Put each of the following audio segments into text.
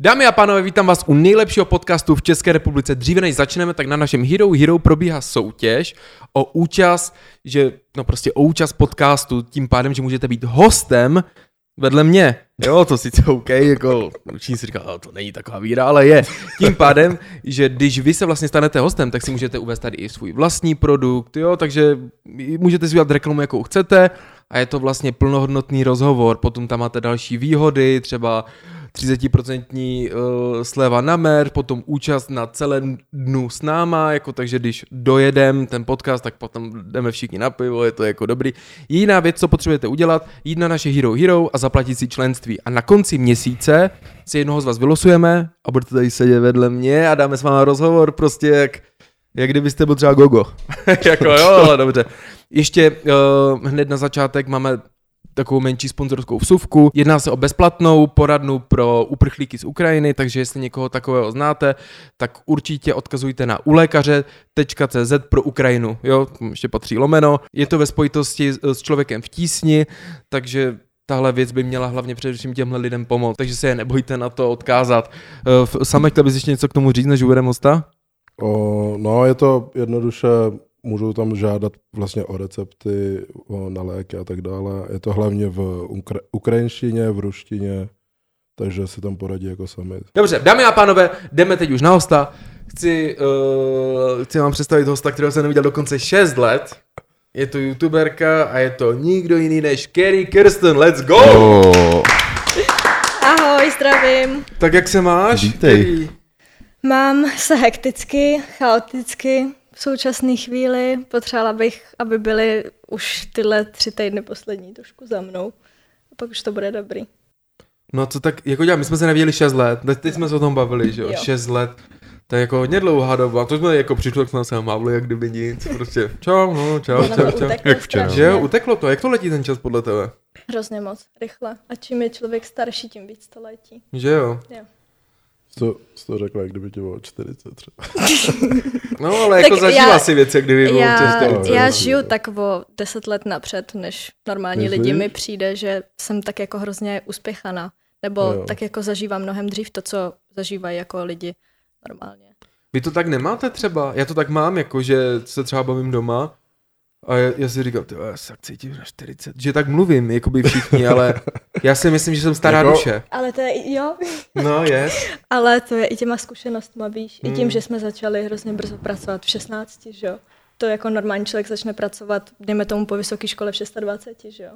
Dámy a pánové, vítám vás u nejlepšího podcastu v České republice. Dříve než začneme, tak na našem Hero Hero probíhá soutěž o účast, že no prostě o účast podcastu, tím pádem, že můžete být hostem vedle mě. Jo, to sice OK, jako určitě si říká, to není taková víra, ale je. Tím pádem, že když vy se vlastně stanete hostem, tak si můžete uvést tady i svůj vlastní produkt, jo, takže můžete si udělat reklamu, jakou chcete a je to vlastně plnohodnotný rozhovor. Potom tam máte další výhody, třeba 30% uh, sleva na mer, potom účast na celém dnu s náma, jako takže když dojedem ten podcast, tak potom jdeme všichni na pivo, je to jako dobrý. Jiná věc, co potřebujete udělat, jít na naše Hero Hero a zaplatit si členství. A na konci měsíce si jednoho z vás vylosujeme a budete tady sedět vedle mě a dáme s váma rozhovor prostě jak jak kdybyste byl třeba Gogo. jako jo, ale dobře. Ještě uh, hned na začátek máme takovou menší sponzorskou vsuvku. Jedná se o bezplatnou poradnu pro uprchlíky z Ukrajiny, takže jestli někoho takového znáte, tak určitě odkazujte na ulékaře.cz pro Ukrajinu. Jo, ještě patří lomeno. Je to ve spojitosti s člověkem v tísni, takže tahle věc by měla hlavně především těmhle lidem pomoct, takže se je nebojte na to odkázat. Eh, Samek, chtěl bys ještě něco k tomu říct, než uvedeme hosta? No, je to jednoduše můžou tam žádat vlastně o recepty, o, na léky a tak dále. Je to hlavně v ukra- ukrajinštině, v ruštině, takže si tam poradí jako sami. Dobře, dámy a pánové, jdeme teď už na hosta. Chci, uh, chci vám představit hosta, kterého jsem neviděl dokonce 6 let. Je to youtuberka a je to nikdo jiný než Kerry Kirsten. Let's go! Oh. Ahoj, zdravím. Tak jak se máš? Vítej. Kerry? Mám se hekticky, chaoticky v současné chvíli. Potřebovala bych, aby byly už tyhle tři týdny poslední trošku za mnou. A pak už to bude dobrý. No co tak, jako dělám, my jsme se neviděli 6 let, teď, teď jsme se o tom bavili, že jo, Jo. 6 let. To je jako hodně dlouhá doba, to jsme jako přišli, jak jsme se mávli, jak kdyby nic, prostě čau, no, čau, čau, čau. uteklo Jak včera. Že jo, uteklo to, jak to letí ten čas podle tebe? Hrozně moc, rychle. A čím je člověk starší, tím víc to letí. Že jo? Jo. To, jsi to řekla, jak kdyby ti bylo 40 třeba. No, ale jako zažila já- si věci, jak kdyby bylo Já, těžké. to je já rozdíl. žiju tak o deset let napřed, než normální Myslíš? lidi mi přijde, že jsem tak jako hrozně uspěchaná. Nebo Jo. tak jako zažívám mnohem dřív to, co zažívají jako lidi normálně. Vy to tak nemáte třeba? Já to tak mám, jako že se třeba bavím doma a já, já si říkám, ty já se tak cítím na 40, že tak mluvím, jako by všichni, ale já si myslím, že jsem stará Jako- duše. Ale to je, jo, No, je. Ale to je i těma zkušenostma, víš, i Hmm. tím, že jsme začali hrozně brzo pracovat v 16, že jo. To jako normální člověk začne pracovat, dejme tomu po vysoké škole v 26, že jo.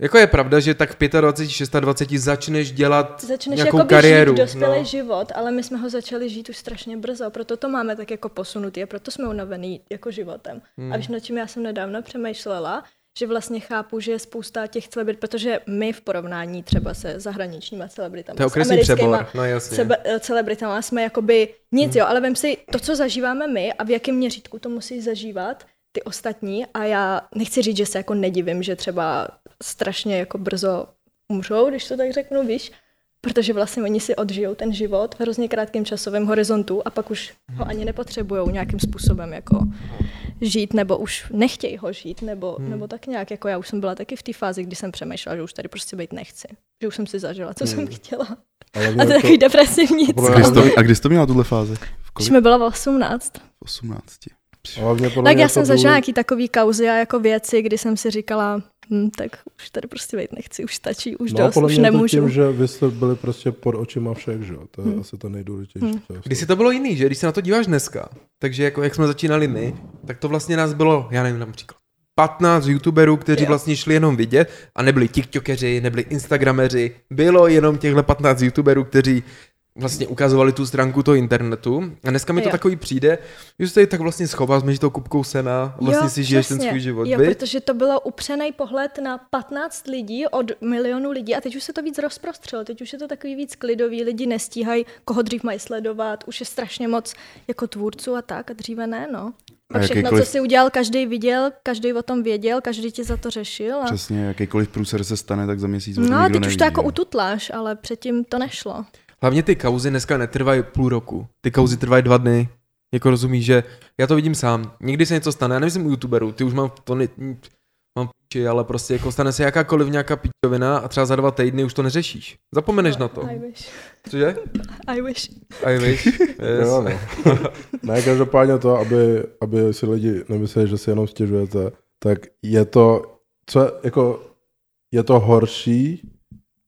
Jako je pravda, že tak v 25, 26 začneš dělat Začneš nějakou jako kariéru. žít dospělý no. život, ale my jsme ho začali žít už strašně brzo, proto to máme tak jako posunutý a proto jsme unavený jako životem. Hmm. A víš, nad čím já jsem nedávno přemýšlela, že vlastně chápu, že je spousta těch celebrit, protože my v porovnání třeba se zahraničníma celebritama, To je s přebor, no jasně. sebe, eh, celebritama jsme jakoby nic, jo, ale vem si to, co zažíváme my a v jakém měřítku to musí zažívat ty ostatní a já nechci říct, že se jako nedivím, že třeba strašně jako brzo umřou, když to tak řeknu, víš, protože vlastně oni si odžijou ten život v hrozně krátkém časovém horizontu a pak už ho ani nepotřebují nějakým způsobem jako žít, nebo už nechtějí ho žít, nebo, Hmm. nebo tak nějak, jako já už jsem byla taky v té fázi, kdy jsem přemýšlela, že už tady prostě být nechci, že už jsem si zažila, co jsem Hmm. chtěla. Ale A to je takový depresivní. A kdy jsi to, měla tuhle fázi? Když mi byla 18. V 18. hlavně podle Tak já to jsem důle- zažila nějaký takový kauzy a jako věci, kdy jsem si říkala, hm, tak už tady prostě být nechci, už stačí, už No, dost, podle už mě je to nemůžu. tím, že vy jste byli prostě pod očima všech, že jo? To je Hmm. asi to nejdůležitější. Hmm. Když si to bylo jiný, že? Když se na to díváš dneska, takže jako jak jsme začínali my, tak to vlastně nás bylo, já nevím, například 15 youtuberů, kteří Jo. vlastně šli jenom vidět a nebyli tiktokeři, nebyli instagrameři, bylo jenom těchhle 15 youtuberů, kteří vlastně ukazovali tu stránku toho internetu a dneska mi to Jo. takový přijde, že se tady tak vlastně schováš mezi tou kupkou sena a vlastně Jo, si žiješ ten přesně. svůj život, Jo, viď? protože to bylo upřený pohled na 15 lidí od milionu lidí a teď už se to víc rozprostřelo, teď už je to takový víc klidový, lidi nestíhají, koho dřív mají sledovat, už je strašně moc jako tvůrců a tak a dříve ne, no. A všechno, jakýkoliv- co si udělal, každý viděl, každý o tom věděl, každý tě za to řešil. A... Přesně, jakýkoliv průser se stane, tak za měsíc No a teď už to jako ututláš, ale předtím to nešlo. Hlavně ty kauzy dneska netrvají půl roku. Ty kauzy trvají dva dny. Jako rozumíš, že já to vidím sám. Někdy se něco stane, já nemyslím u youtuberů, ty už mám to ne, mám či, ale prostě jako stane se jakákoliv nějaká pičovina a třeba za dva týdny už to neřešíš. Zapomeneš na to. I wish. Cože? I wish. I wish. Yes. Jo, no. ne, každopádně to, aby, aby si lidi nemysleli, že si jenom stěžujete, tak je to, co je, jako, je to horší,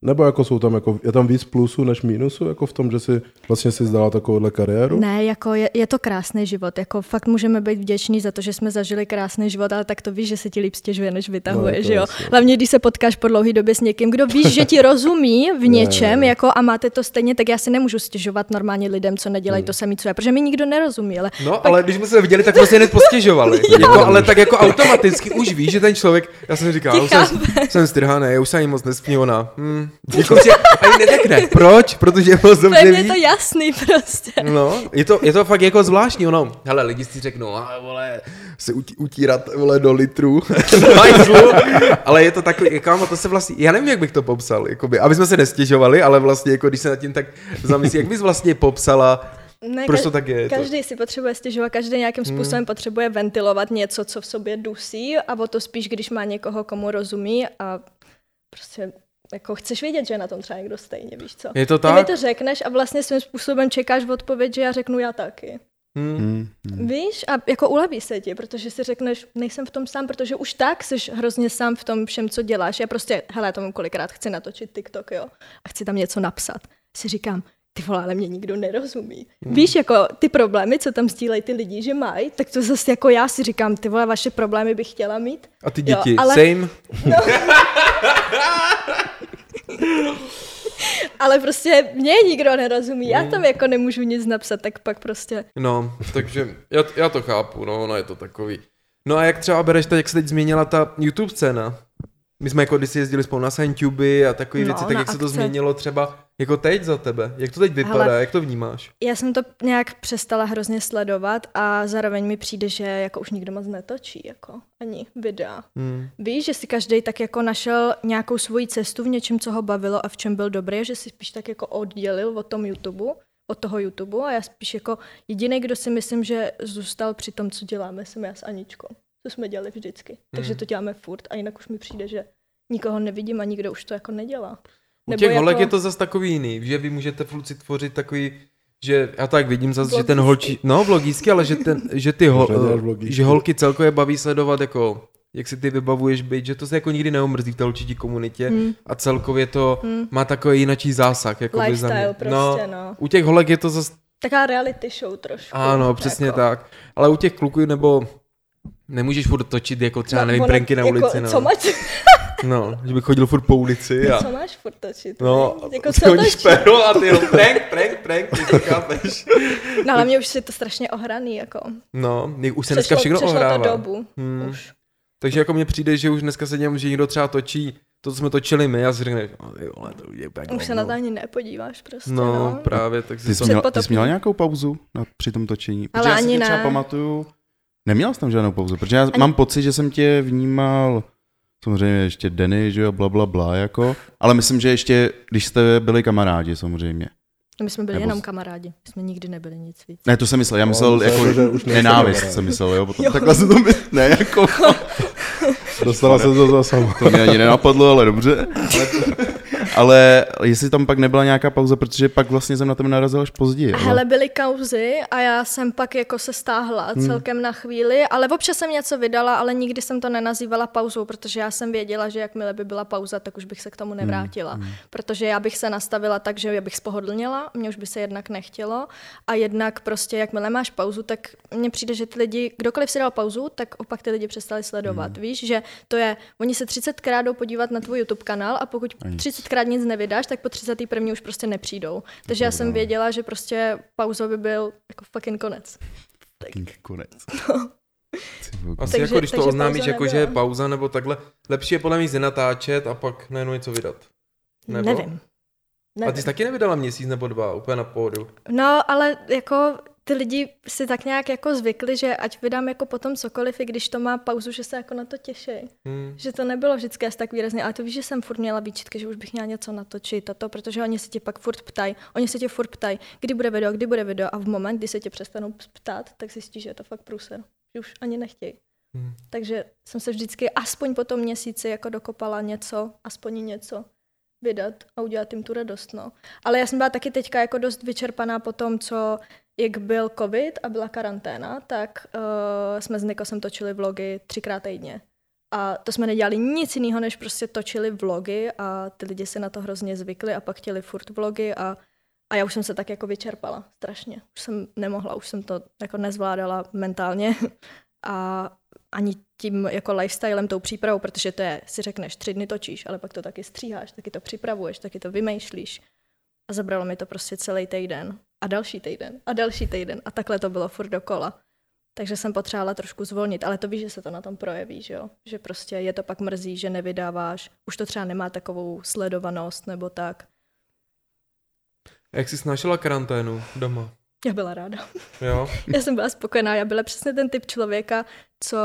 nebo jako jsou tam, jako, je tam víc plusů než mínusů, jako v tom, že si vlastně si zdala takovouhle kariéru? Ne, jako je, je to krásný život. Jako fakt můžeme být vděční za to, že jsme zažili krásný život, ale tak to víš, že se ti líp stěžuje, než vytahuje, No, to že jo? jasně. Hlavně, když se potkáš po dlouhé době s někým, kdo víš, že ti rozumí v něčem, ne. jako a máte to stejně, tak já si nemůžu stěžovat normálně lidem, co nedělají to samé, co já, protože mi nikdo nerozumí, ale No, ale když jsme se viděli, tak prostě hned postěžovali. jako, ale tak jako automaticky už víš, že ten člověk, já jsem říkal, už jsem, jsem strhaný, už se ani moc nespí ona. Hm. Jako si ani neřekne. Proč? Protože moc to dobře je ví. to jasný prostě. No, je to, je to fakt jako zvláštní, ono. Hele, lidi si řeknou, a vole, se utí, utírat, vole, do litru, ale je to takový, kámo, to se vlastně, já nevím, jak bych to popsal, jakoby, aby jsme se nestěžovali, ale vlastně, jako když se nad tím tak zamyslí, jak bys vlastně popsala, Ne, proč to tak je? To- Každý si potřebuje stěžovat, každý nějakým způsobem hmm. potřebuje ventilovat něco, co v sobě dusí a o to spíš, když má někoho, komu rozumí a prostě jako chceš vědět, že je na tom třeba někdo stejně, víš co? Je to Ty mi tak? to řekneš a vlastně svým způsobem čekáš odpověď, že já řeknu já taky. Hm. Hmm, hmm. Víš? A jako uleví se ti, protože si řekneš, nejsem v tom sám, protože už tak jsi hrozně sám v tom všem, co děláš. Já prostě, hele, já tomu kolikrát chci natočit TikTok, jo, a chci tam něco napsat. Si říkám, ty vole, ale mě nikdo nerozumí. Hmm. Víš, jako ty problémy, co tam sdílejí ty lidi, že mají, tak to zase jako já si říkám, ty vole, vaše problémy bych chtěla mít. A ty Jo, děti, ale- same? Ale prostě mě nikdo nerozumí, já tam jako nemůžu nic napsat, tak pak prostě No, takže já, já to chápu, no, ono je to takový. No a jak třeba bereš teď, jak se teď změnila ta YouTube scéna? My jsme jako když jezdili spolu na YouTube a takové No, věci, tak jak se to akce. změnilo třeba jako teď za tebe? Jak to teď vypadá, Hele. jak to vnímáš? Já jsem to nějak přestala hrozně sledovat a zároveň mi přijde, že jako už nikdo moc netočí, jako ani videa. Hmm. Víš, že si každý tak jako našel nějakou svoji cestu v něčem, co ho bavilo a v čem byl dobrý, že si spíš tak jako oddělil od tom YouTube, od toho YouTube a já spíš jako jediný, kdo si myslím, že zůstal při tom, co děláme, jsem já s Aničkou. To jsme dělali vždycky. Takže Hmm. to děláme furt a jinak už mi přijde, že nikoho nevidím a nikdo už to jako nedělá. U těch holek je to zase takový jiný, že vy můžete kluci tvořit takový, že já tak vidím zase, že ten holčí, no vlogísky, ale že, ten, že ty ho, že holky celkově baví sledovat jako jak si ty vybavuješ být, že to se jako nikdy neomrzí v té holčití komunitě Hmm. a celkově to Hmm. má takový jinačí zásah. Jako za mě. Lifestyle prostě, no. U těch holek je to zase, Taková reality show trošku. ano, přesně jako. tak, ale u těch kluků nebo nemůžeš furt točit jako třeba, No, nevím, pranky na jako, ulici, no. Co máš, No, že bych chodil furt po ulici a... co máš furt točit? No, ne? jako ty co hodíš točíš? pero a ty jo, prank, prank, prank, ty to chápeš. No ale mě už je to strašně ohraný, jako. No, už se dneska Přešlo- všechno přešlo ohrává. to dobu, Hmm. už. Takže jako mně přijde, že už dneska se dělám, že někdo třeba točí to, co jsme točili my a si řekne, no, ty vole, to už je úplně Už se na to ani nepodíváš prostě, No, no. právě, tak Ty si jsi, to... měla, ty jsi měla nějakou pauzu na, při tom točení? Ale Protože já si ani tě třeba ne. pamatuju, neměla jsi tam žádnou pauzu, protože já Ani- mám pocit, že jsem tě vnímal, samozřejmě ještě Denny, že jo, bla, bla, bla, jako, ale myslím, že ještě, když jste byli kamarádi, samozřejmě. My jsme byli Nebo jenom kamarádi, my jsme nikdy nebyli nic víc. Ne, to jsem myslel, já No, myslel myslel, jako že už nenávist, jsem myslel, jo, potom, Jo. takhle se to my, ne, jako, Dostala se to za sama. to mě ani nenapadlo, ale dobře. Ale ale jestli tam pak nebyla nějaká pauza, protože pak vlastně jsem na tom narazil až později. Ale... Hele, byly kauzy a já jsem pak jako se stáhla hmm. celkem na chvíli, ale občas jsem něco vydala, ale nikdy jsem to nenazývala pauzou, protože já jsem věděla, že jakmile by byla pauza, tak už bych se k tomu hmm, nevrátila. Hmm. Protože já bych se nastavila tak, že bych spohodlněla, mě už by se jednak nechtělo a jednak prostě jakmile máš pauzu, tak mně přijde, že ty lidi, kdokoliv si dal pauzu, tak opak ty lidi přestali sledovat. Hmm. Víš, že to je, oni se 30krát jdou podívat na tvůj YouTube kanál a pokud 30krát třikrát nic nevydáš, tak po 31. už prostě nepřijdou. Takže já jsem no. věděla, že prostě pauza by byl jako fucking konec. Fucking konec. No. Asi takže, jako když to oznámíš, jako že je pauza nebo takhle, lepší je podle mě natáčet a pak najednou něco vydat. Nebo? Nevím. Nevím. A ty jsi taky nevydala měsíc nebo dva, úplně na pódu. No, ale jako ty lidi si tak nějak jako zvykli, že ať vydám jako potom cokoliv, i když to má pauzu, že se jako na to těší. Hmm. Že to nebylo vždycky asi tak výrazně, ale to víš, že jsem furt měla výčitky, že už bych měla něco natočit a to, protože oni se tě pak furt ptají, oni se tě furt ptají, kdy bude video, kdy bude video a v moment, kdy se tě přestanou ptát, tak zjistíš, že je to fakt průser. Že už ani nechtějí. Hmm. Takže jsem se vždycky aspoň po tom měsíci jako dokopala něco, aspoň něco vydat a udělat jim tu radost, no. Ale já jsem byla taky teďka jako dost vyčerpaná po tom, co jak byl covid a byla karanténa, tak uh, jsme s Nikosem točili vlogy třikrát týdně. A to jsme nedělali nic jiného, než prostě točili vlogy a ty lidi si na to hrozně zvykli a pak chtěli furt vlogy a, a já už jsem se tak jako vyčerpala strašně. Už jsem nemohla, už jsem to jako nezvládala mentálně a ani tím jako lifestylem, tou přípravou, protože to je, si řekneš, tři dny točíš, ale pak to taky stříháš, taky to připravuješ, taky to vymýšlíš. A zabralo mi to prostě celý týden. A další týden. A další týden. A takhle to bylo furt dokola. Takže jsem potřebovala trošku zvolnit, ale to víš, že se to na tom projeví, že jo? Že prostě je to pak mrzí, že nevydáváš, už to třeba nemá takovou sledovanost nebo tak. A jak jsi snažila karanténu doma? Já byla ráda. Jo? Já jsem byla spokojená, já byla přesně ten typ člověka, co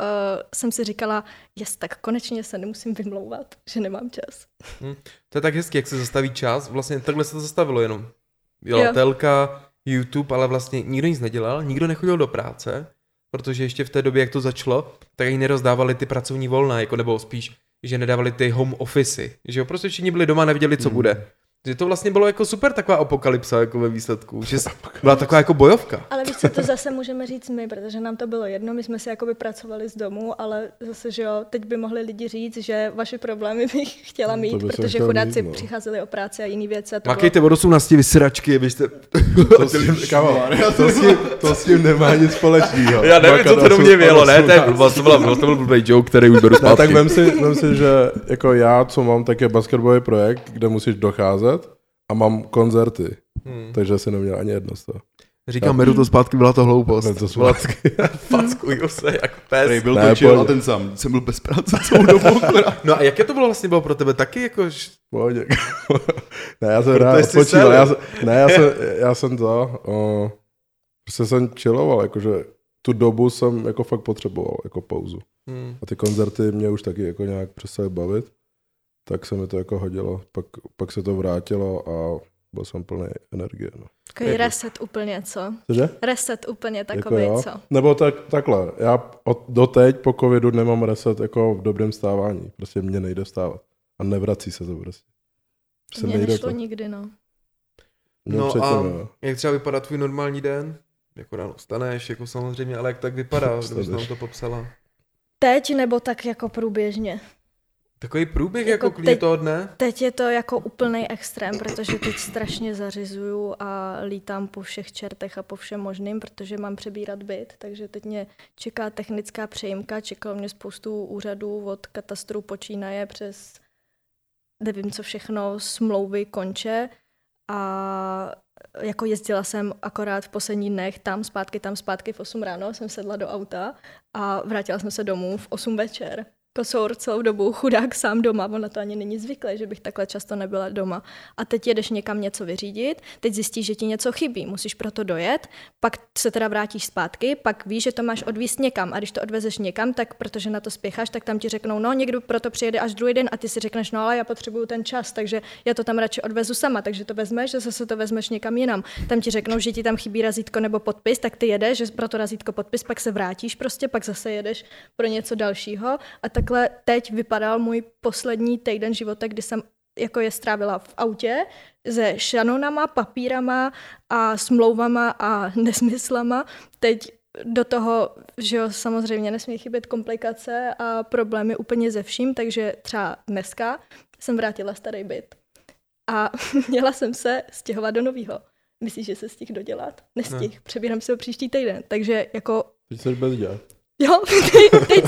uh, jsem si říkala, jes, tak konečně se nemusím vymlouvat, že nemám čas. Hm. To je tak hezky, jak se zastaví čas. Vlastně takhle se to zastavilo jenom. Byla Jo. telka, YouTube, ale vlastně nikdo nic nedělal, nikdo nechodil do práce, protože ještě v té době, jak to začalo, tak ani nerozdávali ty pracovní volna, jako nebo spíš, že nedávali ty home office, že jo, prostě všichni byli doma, nevěděli, co bude. Že to vlastně bylo jako super taková apokalypsa jako ve výsledku, že byla taková jako bojovka. Ale víš co, to zase můžeme říct my, protože nám to bylo jedno, my jsme si jakoby pracovali z domu, ale zase, že jo, teď by mohli lidi říct, že vaše problémy bych chtěla No, mít, bych protože chudáci mít, no. přicházeli o práci a jiné věci. A to bylo... Makejte od 18 vysračky, byste... To s tím, to s tím, to s tím nemá nic společného. Já nevím, co to do mě vělo, ne? To, je, blbost, to, byla, to byl blbý joke, který už beru zpátky. tak vem si, vem si, že jako já, co mám, tak je basketbalový projekt, kde musíš docházet a mám koncerty, Hmm. takže si neměl ani jedno z toho. Říkám, beru to zpátky, byla to hloupost. Ne, to jsou Byla Fackuju se jako Který pes. byl Ne, točil pojď. a ten sám. Jsem byl bez práce celou dobu. No a jaké to bylo vlastně bylo pro tebe? Taky jako... Pohodě. ne, já jsem rád odpočíval. Já, jsem- ne, já jsem, já jsem to, o, prostě jsem chilloval, jakože tu dobu jsem jako fakt potřeboval, jako pauzu. Hmm. A ty koncerty mě už taky jako nějak přestaly bavit, tak se mi to jako hodilo. Pak, pak se to vrátilo a byl jsem plný energie. No. Takový reset úplně, co? Cože? Reset úplně takový, Jako jo. co? Nebo tak, takhle, já od, doteď po covidu nemám reset jako v dobrém stávání. Prostě mě nejde stávat. A nevrací se to prostě. Prostě Mně nejde nešlo to. nikdy, no. Mě No předtím, a jo. jak třeba vypadá tvůj normální den? Jako ráno staneš, jako samozřejmě, ale jak tak vypadá, kdybys Vstaneš. nám to popsala? Teď nebo tak jako průběžně? Takový průběh Jako jako, klidně toho dne? Teď je to jako úplný extrém, protože teď strašně zařizuju a lítám po všech čertech a po všem možným, protože mám přebírat byt, takže teď mě čeká technická přejímka, čekalo mě spoustu úřadů od katastru počínaje přes nevím co všechno, smlouvy konče a jako jezdila jsem akorát v posledních dnech tam zpátky, tam zpátky v 8 ráno jsem sedla do auta a vrátila jsem se domů v 8 večer. Kosour celou dobu, chudák sám doma, on na to ani není zvyklý, že bych takhle často nebyla doma. A teď jedeš někam něco vyřídit, teď zjistíš, že ti něco chybí, musíš proto dojet, pak se teda vrátíš zpátky, pak víš, že to máš odvíst někam. A když to odvezeš někam, tak protože na to spěcháš, tak tam ti řeknou, no někdo proto přijede až druhý den. A ty si řekneš, no ale já potřebuju ten čas, takže já to tam radši odvezu sama, takže to vezmeš, že zase to vezmeš někam jinam. Tam ti řeknou, že ti tam chybí razítko nebo podpis, tak ty jedeš, že pro to razítko podpis, pak se vrátíš prostě, pak zase jedeš pro něco dalšího. A takhle teď vypadal můj poslední týden života, kdy jsem jako je strávila v autě se šanonama, papírama a smlouvama a nesmyslama. Teď do toho, že jo, samozřejmě nesmí chybět komplikace a problémy úplně ze vším, takže třeba dneska jsem vrátila starý byt a měla jsem se stěhovat do nového. Myslíš, že se stih dodělat? Nestih. Ne. Přebírám se ho příští týden. Takže jako, Teď jsi bez dělat. jo, teď, teď,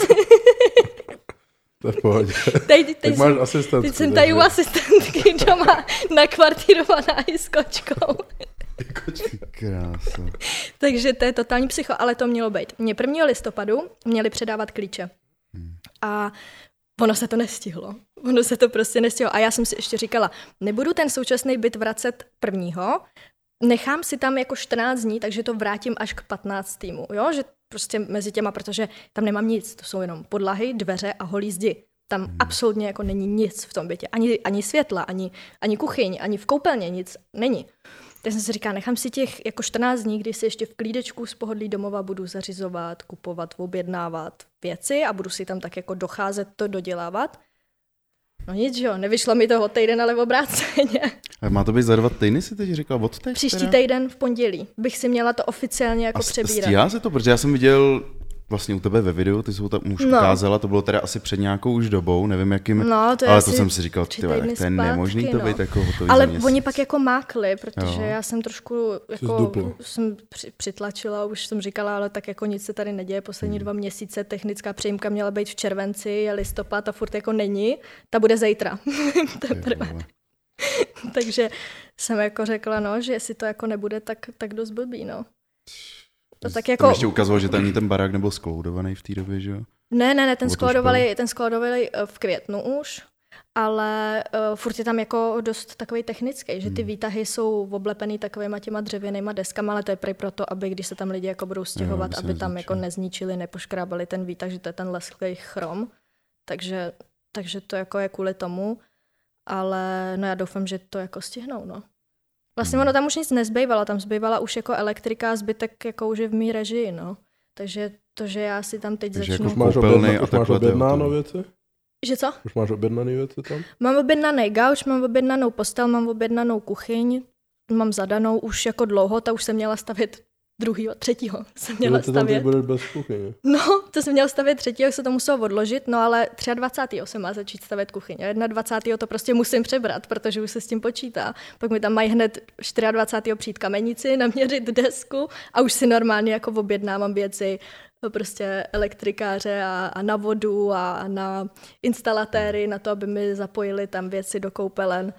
To je v pohodě. teď, teď, Tak teď, máš asistentku. teď jsem tady u asistentky doma nakvartírovaná i s kočkou. Krása. Takže to je totální psycho, ale to mělo být. Mě 1. listopadu měli předávat klíče. A ono se to nestihlo. Ono se to prostě nestihlo. A já jsem si ještě říkala, nebudu ten současný byt vracet prvního, nechám si tam jako 14 dní, takže to vrátím až k 15. týmu, jo? Že prostě mezi těma, protože tam nemám nic, to jsou jenom podlahy, dveře a holí zdi. Tam hmm. absolutně jako není nic v tom bytě. Ani, ani světla, ani, ani kuchyň, ani v koupelně nic není. Tak jsem si říkala, nechám si těch jako 14 dní, kdy si ještě v klídečku z pohodlí domova budu zařizovat, kupovat, objednávat věci a budu si tam tak jako docházet to dodělávat. No nic, že jo, nevyšlo mi toho týden, ale v obráceně. A má to být za dva týdny, si teď říkal, od teď Příští teda? týden v pondělí bych si měla to oficiálně jako A přebírat. stíhá se to, protože já jsem viděl vlastně u tebe ve videu, ty jsi ho tam už No. ukázala, to bylo teda asi před nějakou už dobou, nevím jakým, No, to je ale to jsem si říkal, ty tak to je nemožný to no. být jako hotový Ale oni pak jako mákli, protože Jo. já jsem trošku jako jsem při, přitlačila, už jsem říkala, ale tak jako nic se tady neděje, poslední Hmm. dva měsíce technická přejímka měla být v červenci, je listopad a furt jako není, ta bude zítra. Takže jsem jako řekla, no, že jestli to jako nebude, tak, tak dost blbý, no. To tak Tam jako, ještě ukazovalo, že tam ani ten barák nebyl skloudovaný v té době, že jo? ne, ne, ne, ten skladovali, ten skladovali eh, v květnu už, ale uh, furt je tam jako dost takový technický, že Hmm. ty výtahy jsou oblepený takovýma těma dřevěnýma deskama, ale to je prej proto, aby když se tam lidi jako budou stěhovat, aby se aby tam jako nezničili. nezničili, nepoškrábali ten výtah, že to je ten lesklý chrom. Takže, takže to jako je kvůli tomu, ale no já doufám, že to jako stihnou, no. Vlastně ono tam už nic nezbývalo, tam zbývala už jako elektrika a zbytek jako už je v mý režii, no. Takže to, že já si tam teď Takže začnu... jako Už máš, objedna, a už máš takhle to je objednáno věci? Že co? Už máš objednané věci tam? Mám objednaný gauč, mám objednanou postel, mám objednanou kuchyň, mám zadanou už jako dlouho, ta už jsem měla stavět druhýho, třetího jsem měla tam teď stavět. budeš bez kuchyně. No, to jsem měla stavět třetího, se to muselo odložit, no ale 23. se má začít stavět kuchyň a 21. to prostě musím přebrat, protože už se s tím počítá. Pak mi tam mají hned 24. přijít kamenici, naměřit desku a už si normálně jako objednávám věci, prostě elektrikáře a, a na vodu a na instalatéry, na to, aby mi zapojili tam věci do koupelen.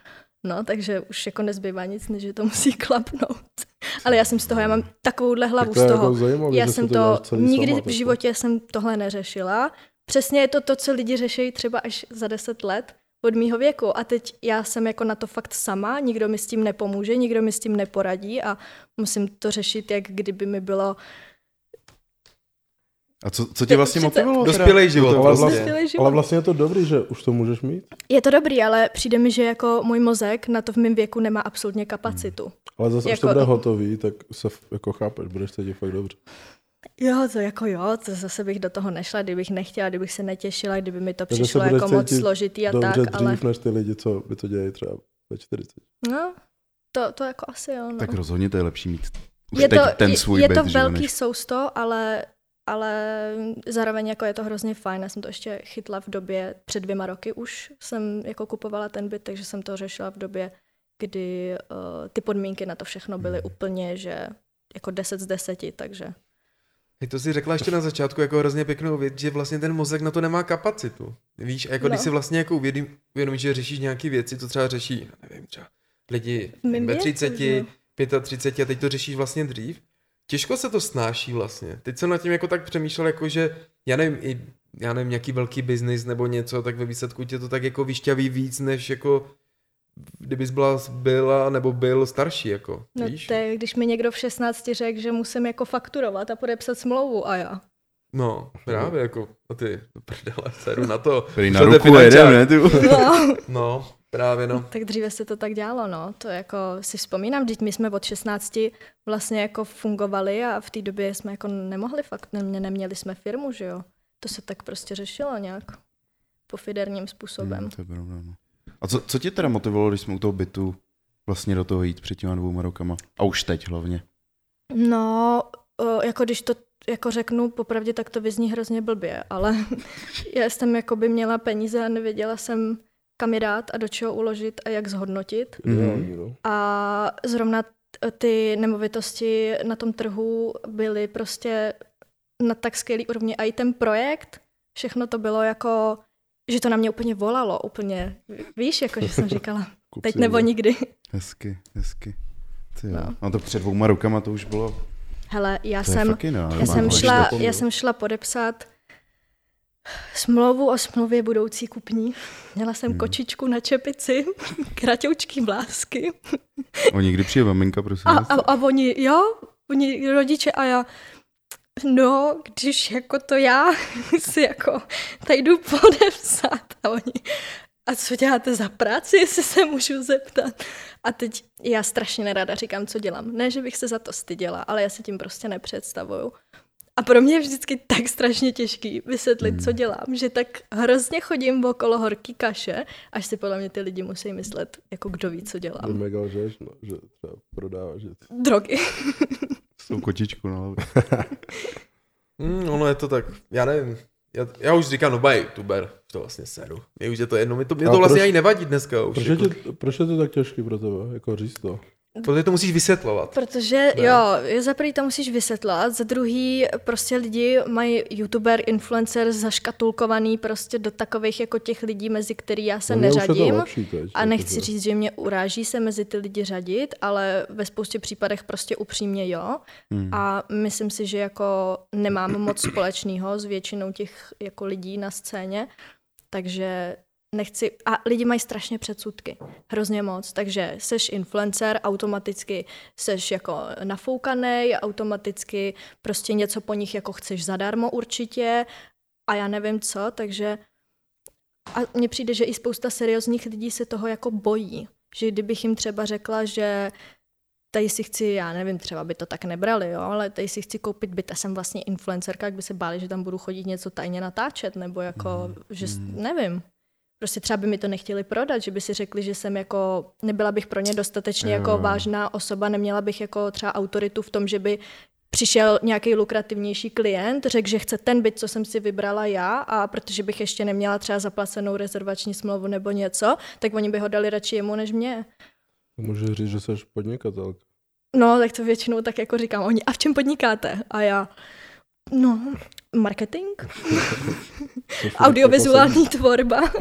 No, takže už jako nezbývá nic, než že to musí klapnout. Ale já jsem z toho, já mám takovouhle hlavu Tak to z toho. jako zajímavé, já jsem to to, nikdy sama, v životě jsem tohle neřešila. Přesně je to to, co lidi řeší třeba až za deset let od mýho věku. A teď já jsem jako na to fakt sama, nikdo mi s tím nepomůže, nikdo mi s tím neporadí a musím to řešit, jak kdyby mi bylo A co, co tě vlastně Přece- motivovalo? Dospělej život To Ale prostě. vlastně, Dospělý život. ale vlastně je to dobrý, že už to můžeš mít. Je to dobrý, ale přijde mi, že jako můj mozek na to v mém věku nemá absolutně kapacitu. Ale zase, až Jako- to bude hotový, tak se jako chápeš, budeš cítit fakt dobře. Jo, to jako jo, to zase bych do toho nešla, kdybych nechtěla, kdybych se netěšila, kdyby mi to se přišlo jako moc složitý a dobře tak, dřív, ale než ty lidi, co by to dělají třeba ve 40. no, to, to jako asi jo. No. Tak rozhodně to je lepší mít už je teď to, ten je- svůj je byt, to velký než- sousto, ale, ale zároveň jako je to hrozně fajn. Já jsem to ještě chytla v době, před dvěma roky už jsem jako kupovala ten byt, takže jsem to řešila v době, kdy uh, ty podmínky na to všechno byly Hmm. úplně, že jako 10 z 10, takže Hej, to si řekla ještě na začátku jako hrozně pěknou věc, že vlastně ten mozek na to nemá kapacitu. Víš, a jako no. když si vlastně jako uvědomí, uvědomíš, že řešíš nějaké věci, co třeba řeší, nevím, třeba lidi ve věku, 30, že? 35 a teď to řešíš vlastně dřív. Těžko se to snáší vlastně. Teď jsem nad tím jako tak přemýšlel, jako že já nevím, i, já nevím, nějaký velký biznis nebo něco, tak ve výsledku tě to tak jako vyšťaví víc, než jako kdybys byla, byla nebo byl starší, jako, no víš? to je, když mi někdo v 16 řekl, že musím jako fakturovat a podepsat smlouvu a já. No, právě jako, a ty, do prdele, seru na to. Který na ruku jedem, ne? Ty? No. No, právě no. Tak dříve se to tak dělalo, no. To jako si vzpomínám, vždyť my jsme od 16 vlastně jako fungovali a v té době jsme jako nemohli fakt, ne, neměli jsme firmu, že jo. To se tak prostě řešilo nějak pofiderním způsobem. Hmm, to je pravda, no. A co, co tě teda motivovalo, když jsme u toho bytu vlastně do toho jít před těma dvouma rokama? A už teď hlavně. No, jako když to jako řeknu popravdě, tak to vyzní hrozně blbě, ale já jsem jako by měla peníze a nevěděla jsem, kam je dát a do čeho uložit a jak zhodnotit. No. A zrovna ty nemovitosti na tom trhu byly prostě na tak skvělý úrovni. A i ten projekt, všechno to bylo jako, že to na mě úplně volalo, úplně, víš, jako že jsem říkala, teď nebo nikdy. Hezky, hezky. Ty jo. No. No. to před dvouma rokama to už bylo, Hele, já to jsem, fakt jiná. já jsem, šla, já jsem šla podepsat smlouvu o smlouvě budoucí kupní. Měla jsem Hmm. kočičku na čepici, kratoučký vlásky O někdy přijde maminka, prosím. A, a, a oni, jo, oni rodiče a já, no, když jako to já si jako tady jdu podepsat a oni, a co děláte za práci, jestli se můžu zeptat. A teď já strašně nerada říkám, co dělám. Ne, že bych se za to styděla, ale já si tím prostě nepředstavuju. A pro mě je vždycky tak strašně těžký vysvětlit, co dělám, že tak hrozně chodím okolo horký kaše, až si podle mě ty lidi musí myslet, jako kdo ví, co dělám. mega lžeš, no, že třeba prodáváš. Drogy. S tou kočičku na hlavě. Hmm, ono je to tak, já nevím. Já, já už říkám, no baj, youtuber, to vlastně seru. Mě už je to jedno, mě to, mě to vlastně proč- ani nevadí dneska už. Proč Jako, je, to, proč je to tak těžký pro tebe, jako říct to? Protože to musíš vysvětlovat. Protože Ne. jo, za prvý to musíš vysvětlovat, za druhý prostě lidi mají youtuber, influencer zaškatulkovaný prostě do takových jako těch lidí, mezi který já se No, to neřadím. lepší teď, A nechci jakože. říct, že mě uráží se mezi ty lidi řadit, ale ve spoustě případech prostě upřímně jo. Hmm. A myslím si, že jako nemám moc společného s většinou těch jako lidí na scéně, takže nechci, a lidi mají strašně předsudky, hrozně moc, takže seš influencer, automaticky seš jako nafoukaný, automaticky prostě něco po nich jako chceš zadarmo určitě a já nevím co, takže a mně přijde, že i spousta seriózních lidí se toho jako bojí, že kdybych jim třeba řekla, že tady si chci, já nevím, třeba by to tak nebrali, jo, ale tady si chci koupit byt a jsem vlastně influencerka, jak by se báli, že tam budu chodit něco tajně natáčet, nebo jako, mm. že s- nevím. Prostě třeba by mi to nechtěli prodat, že by si řekli, že jsem jako, nebyla bych pro ně dostatečně Jo. jako vážná osoba, neměla bych jako třeba autoritu v tom, že by přišel nějaký lukrativnější klient, řekl, že chce ten byt, co jsem si vybrala já a protože bych ještě neměla třeba zaplacenou rezervační smlouvu nebo něco, tak oni by ho dali radši jemu než mě. Můžeš říct, že jsi podnikatelka. No, tak to většinou tak jako říkám. Oni, a v čem podnikáte? A já, no, marketing, audiovizuální tvorba.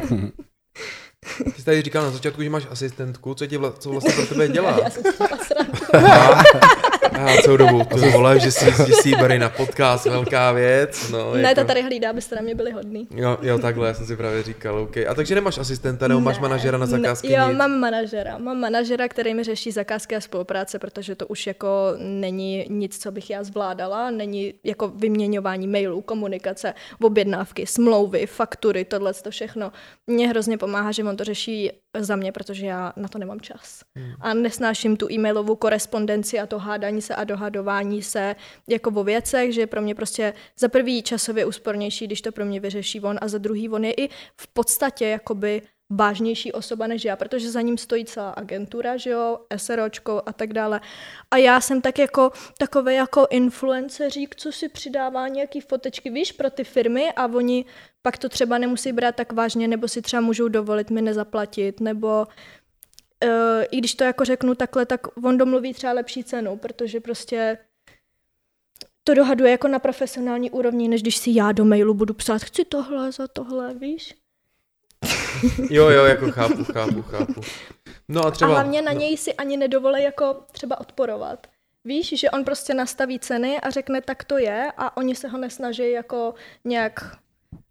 Ty jsi tady říkal na začátku, že máš asistentku, co, tě vla, co vlastně pro tebe dělá. Já jsem a celou dobu, to vole, že si, že si ji bere na podcast, velká věc. No, Ne, jako, ta tady hlídá, abyste na mě byli hodný. Jo, jo, takhle, já jsem si právě říkal, OK. A takže nemáš asistenta, nebo máš Ne, manažera na zakázky? Ne, jo, nic? mám manažera. Mám manažera, který mi řeší zakázky a spolupráce, protože to už jako není nic, co bych já zvládala. Není jako vyměňování mailů, komunikace, objednávky, smlouvy, faktury, tohle to všechno. Mně hrozně pomáhá, že on to řeší za mě, protože já na to nemám čas. Hmm. A nesnáším tu e-mailovou korespondenci a to hádání se a dohadování se jako o věcech, že je pro mě prostě za prvý časově úspornější, když to pro mě vyřeší on a za druhý on je i v podstatě jakoby vážnější osoba než já, protože za ním stojí celá agentura, že jo, SROčko a tak dále. A já jsem tak jako takový jako influenceřík, co si přidává nějaký fotečky, víš, pro ty firmy a oni pak to třeba nemusí brát tak vážně, nebo si třeba můžou dovolit mi nezaplatit, nebo uh, i když to jako řeknu takhle, tak on domluví třeba lepší cenu, protože prostě to dohaduje jako na profesionální úrovni, než když si já do mailu budu psát, chci tohle za tohle, víš? Jo, jo, jako chápu, chápu, chápu. No a třeba... A hlavně na no, něj si ani nedovolí jako třeba odporovat. Víš, že on prostě nastaví ceny a řekne, tak to je a oni se ho nesnaží jako nějak,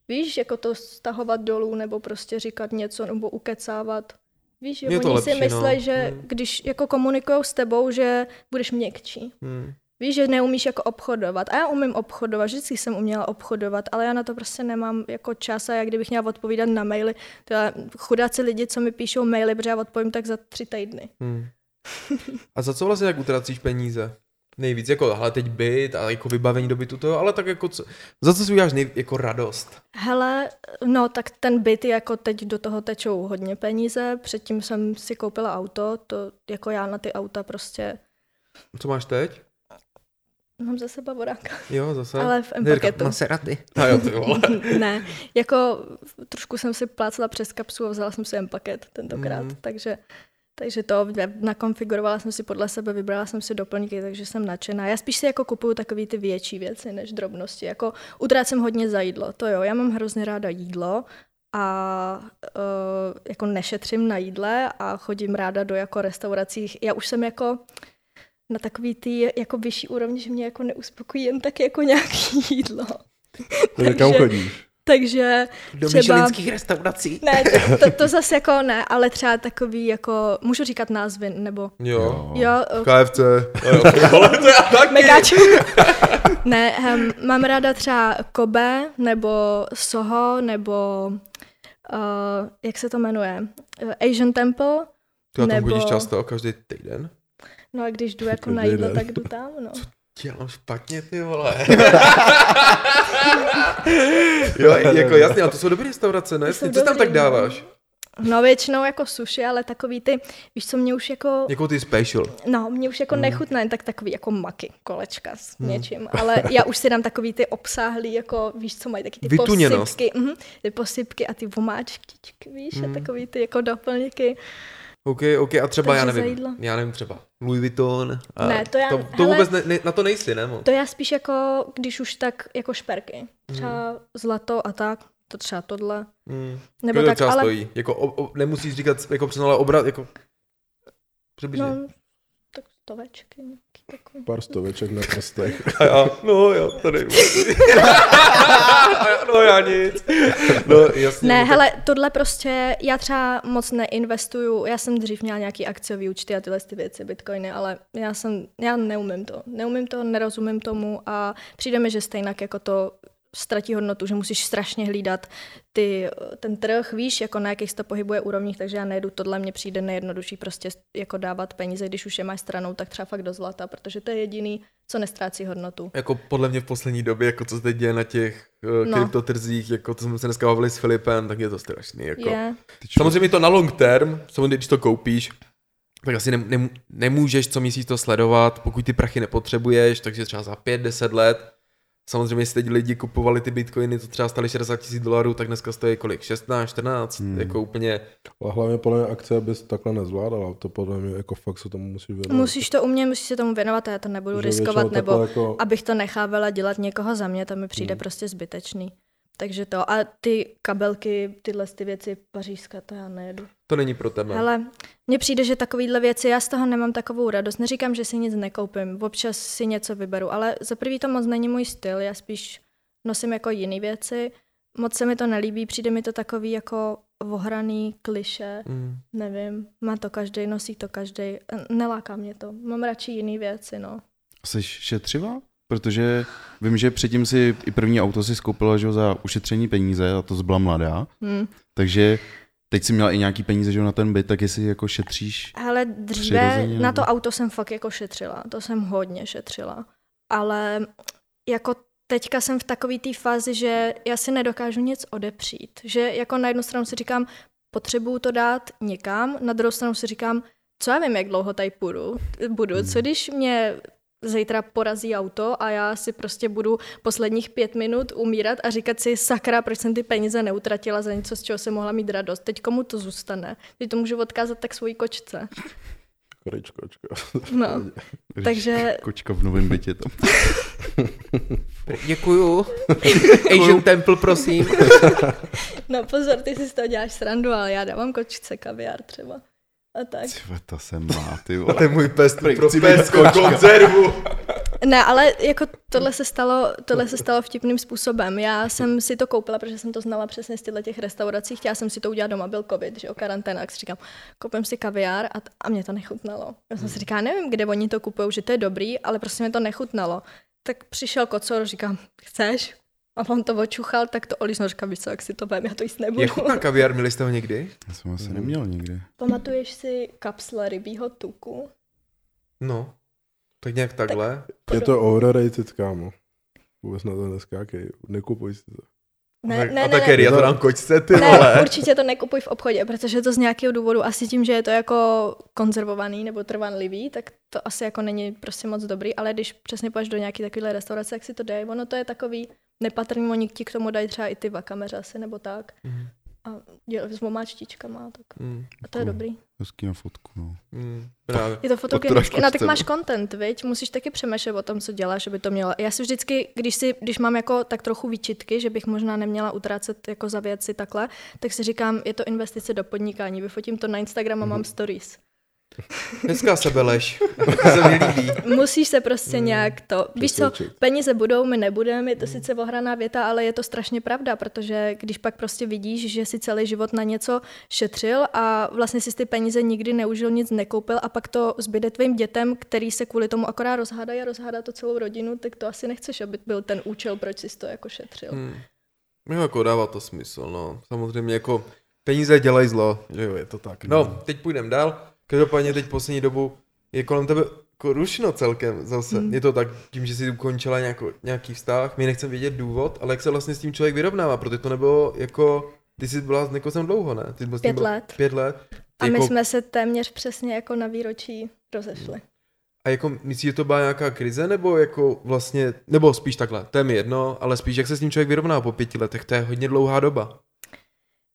víš, jako to stahovat dolů nebo prostě říkat něco nebo ukecávat. Víš, že oni si lepší, no. myslí, že Hmm. když jako komunikují s tebou, že budeš měkčí. Hmm. Víš, že neumíš jako obchodovat. A já umím obchodovat, vždycky jsem uměla obchodovat, ale já na to prostě nemám jako čas a jak kdybych měla odpovídat na maily, to já, chudáci lidi, co mi píšou maily, protože já odpovím tak za tři týdny. Hmm. A za co vlastně jak utracíš peníze? Nejvíc, jako ale teď byt a jako vybavení do bytu toho, ale tak jako co, za co si uděláš nej, jako radost? Hele, no tak ten byt jako teď do toho tečou hodně peníze, předtím jsem si koupila auto, to jako já na ty auta prostě Co máš teď? Mám zase bavoráka, Jo, zase. ale v M-paketu. Maserati. A jo, ty vole. ne, jako trošku jsem si plácela přes kapsu a vzala jsem si M-paket tentokrát, Mhm. takže takže to nakonfigurovala jsem si podle sebe, vybrala jsem si doplňky, takže jsem nadšená. Já spíš si jako kupuju takové ty větší věci než drobnosti. Jako utrácím hodně za jídlo, to jo, já mám hrozně ráda jídlo a uh, jako nešetřím na jídle a chodím ráda do jako restaurací. Já už jsem jako na takový ty jako vyšší úrovni, že mě jako neuspokojí jen tak jako nějaký jídlo. Takže kam chodíš? Takže Do třeba- restaurací. ne, to, to, to zase jako ne, ale třeba takový jako, můžu říkat názvy, nebo Jo. jo, eh, KFC. To já taky. Megáč. ne, um, mám ráda třeba Kobe, nebo Soho, nebo uh, jak se to jmenuje? Uh, Asian Temple, Ty já tam Nebo- chodíš často, každý týden? No a když jdu jako na jídlo, tak jdu tam, no. Dělám špatně, ty vole. jo, jako jasně, ale to jsou dobré restaurace, ne? Jsou Ty co tam dobrý, tak dáváš? No většinou jako sushi, ale takový ty, víš co, mě už jako, Jako ty special. no, mě už jako Hmm. nechutná jen tak takový jako maky, kolečka s něčím, ale já už si dám takový ty obsáhlý, jako víš co, mají taky ty Vytuněnost. posypky, mhm, ty posypky a ty vomáčky, víš, Hmm. a takový ty jako doplňky. OK, OK, a třeba já Takže za nevím, jídlo. já nevím třeba Louis Vuitton. A Ne, to já- to, to hele- vůbec ne, ne, na to nejsi, ne? To já spíš jako, když už tak jako šperky, třeba Hmm. zlato a tak, to třeba tohle, Hmm. nebo to tak, třeba ale stojí? Jako, o, o, nemusíš říkat jako přesně, ale obrat, jako přibližně. no, tak stovečky, nějaký takový. Pár stoveček na prstech. A já, no jo, to nevím. no já nic. No jasně. Ne, no, tak- hele, tohle prostě, já třeba moc neinvestuju, já jsem dřív měla nějaký akciový účty a tyhle ty věci, bitcoiny, ale já jsem, já neumím to, neumím to, nerozumím tomu a přijde mi, že stejně jako to ztratí hodnotu, že musíš strašně hlídat ty, ten trh, víš, jako na jakých se to pohybuje úrovních, takže já nejdu, tohle mně přijde nejjednodušší prostě jako dávat peníze, když už je máš stranou, tak třeba fakt do zlata, protože to je jediný, co nestrácí hodnotu. Jako podle mě v poslední době, jako co se teď děje na těch uh, No. kryptotrzích, jako to jsme se dneska bavili s Filipem, tak je to strašný. Jako. Je, Samozřejmě to na long term, samozřejmě když to koupíš, tak asi nem, nem, nemůžeš co měsíc to sledovat, pokud ty prachy nepotřebuješ, takže třeba za 5-10 let. Samozřejmě, jestli teď lidi kupovali ty bitcoiny, to třeba staly 60 tisíc dolarů, tak dneska stojí kolik? 16, 14, hmm. jako úplně, Ale hlavně podle mě akce bys takhle nezvládala. To podle mě jako fakt se tomu musí věnovat. musíš to umět, musíš se tomu věnovat a já to nebudu Že riskovat, nebo Jako, abych to nechávala dělat někoho za mě, to mi přijde Hmm. prostě zbytečný. Takže to. A ty kabelky, tyhle ty věci pařížská, to já nejedu. To není pro tebe. Hele, mně přijde, že takovýhle věci, já z toho nemám takovou radost. Neříkám, že si nic nekoupím, občas si něco vyberu, ale za prvý to moc není můj styl, já spíš nosím jako jiné věci. Moc se mi to nelíbí, přijde mi to takový jako ohraný kliše, Mm. nevím, má to každý, nosí to každý, neláká mě to. Mám radši jiné věci, no. Jsi šetřivá? Protože vím, že předtím si i první auto si skoupila že za ušetření peníze a to byla mladá. Hm. Takže teď si měla i nějaký peníze že na ten byt, tak jestli jako šetříš. Ale dříve Přirozeně, na to auto jsem fakt jako šetřila, to jsem hodně šetřila. Ale jako teďka jsem v takové té fázi, že já si nedokážu nic odepřít. Že jako na jednu stranu si říkám, potřebuju to dát někam, na druhou stranu si říkám, co já vím, jak dlouho tady půjdu, budu. Hmm. Co když mě zítra porazí auto a já si prostě budu posledních pět minut umírat a říkat si, sakra, proč jsem ty peníze neutratila za něco, z čeho jsem mohla mít radost. Teď komu to zůstane? Teď to můžu odkázat tak svojí kočce. Kočka, No, takže Kočka v novém bytě tam. Děkuju. Asian Temple, prosím. no pozor, ty si z toho děláš srandu, ale já dávám kočce kaviár třeba. A tak. Tyve, to jsem má, ty A vole. to je můj pes, pro kočka. konzervu. Ne, ale jako tohle se stalo, tohle se stalo vtipným způsobem. Já jsem si to koupila, protože jsem to znala přesně z těchto těch restaurací. Chtěla jsem si to udělat doma, byl covid, že jo, karanténa, tak si říkám, koupím si kaviár a, t- a mě to nechutnalo. Já jsem si říkala, nevím, kde oni to kupují, že to je dobrý, ale prostě mě to nechutnalo. Tak přišel kocor, říkám, chceš? A on to očuchal, tak to olízno, říkám, víš co, jak si to vem, já to jíst nebudu. Je chutná kaviár, měli jste ho někdy? Já jsem asi neměl nikdy. Pamatuješ si kapsle rybího tuku? No. Tak nějak takhle. Je to overrated, kámo. Vůbec na to neskákej. Nekupuj si to. Ne, tak, ne, a ne, také ne. já to dám kočce, ty Ne, vole. určitě to nekupuj v obchodě, protože to z nějakého důvodu, asi tím, že je to jako konzervovaný nebo trvanlivý, tak to asi jako není prostě moc dobrý, ale když přesně půjdeš do nějaký takovýhle restaurace, jak si to dej, ono to je takový nepatrný, oni ti k tomu dají třeba i ty vakameře asi nebo tak. Mhm. A dělají s omáčtičkama, tak Mm, a to je dobrý. Hezký na fotku, no. mm, právě. Je to fotogenické. No tak máš no. content, viď? Musíš taky přemýšlet o tom, co děláš, aby to mělo. Já si vždycky, když, si, když mám jako tak trochu výčitky, že bych možná neměla utrácet jako za věci takhle, tak si říkám, je to investice do podnikání. Vyfotím to na Instagram a mám stories. Hezká sebelež. Se mi líbí. Musíš se prostě nějak to... Víš co, peníze budou, my nebudeme, je to sice ohraná věta, ale je to strašně pravda, protože když pak prostě vidíš, že si celý život na něco šetřil a vlastně si ty peníze nikdy neužil, nic nekoupil a pak to zbyde tvým dětem, který se kvůli tomu akorát rozhádají a rozhádá to celou rodinu, tak to asi nechceš, aby byl ten účel, proč jsi to jako šetřil. Hmm. Jo, jako dává to smysl, no. Samozřejmě jako peníze dělají zlo, že jo, je to tak. No, teď půjdeme dál. Každopádně teď poslední dobu je kolem tebe jako rušno celkem zase. Hmm. Je to tak tím, že jsi ukončila nějako, nějaký vztah, my nechceme vědět důvod, ale jak se vlastně s tím člověk vyrovnává, protože to nebylo jako, ty jsi byla s Nikosem dlouho, ne? Ty Pět byla- let. Pět let. A my jako, jsme se téměř přesně jako na výročí rozešli. a jako myslíš, že to byla nějaká krize, nebo jako vlastně, nebo spíš takhle, to je mi jedno, ale spíš jak se s tím člověk vyrovná po pěti letech, to je hodně dlouhá doba.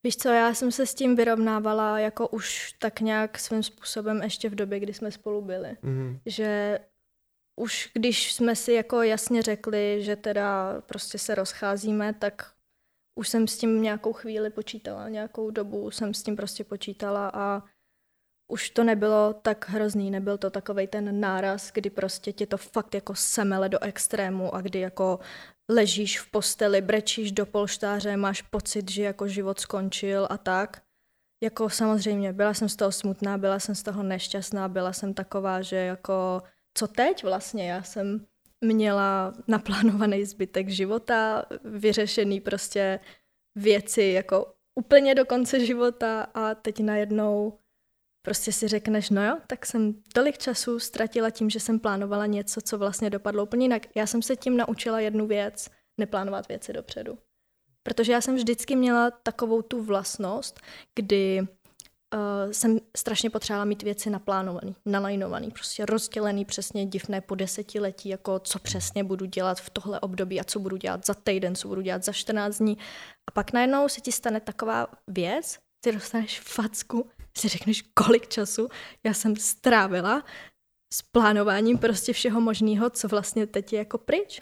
Víš co, já jsem se s tím vyrovnávala jako už tak nějak svým způsobem ještě v době, kdy jsme spolu byli. Mhm. Že už když jsme si jako jasně řekli, že teda prostě se rozcházíme, tak už jsem s tím nějakou chvíli počítala, nějakou dobu jsem s tím prostě počítala a už to nebylo tak hrozný, nebyl to takovej ten náraz, kdy prostě tě to fakt jako semele do extrému a kdy jako ležíš v posteli, brečíš do polštáře, máš pocit, že jako život skončil a tak. Jako samozřejmě, byla jsem z toho smutná, byla jsem z toho nešťastná, byla jsem taková, že jako co teď vlastně, já jsem měla naplánovaný zbytek života, vyřešený prostě věci jako úplně do konce života a teď najednou prostě si řekneš, no jo, tak jsem tolik času ztratila tím, že jsem plánovala něco, co vlastně dopadlo úplně jinak. Já jsem se tím naučila jednu věc, neplánovat věci dopředu. Protože já jsem vždycky měla takovou tu vlastnost, kdy uh, jsem strašně potřebovala mít věci naplánovaný, nalajnovaný, prostě rozdělený přesně divné po desetiletí, jako co přesně budu dělat v tohle období a co budu dělat za týden, co budu dělat za 14 dní. A pak najednou se ti stane taková věc, ty dostaneš facku, si řekneš, kolik času já jsem strávila s plánováním prostě všeho možného, co vlastně teď je jako pryč.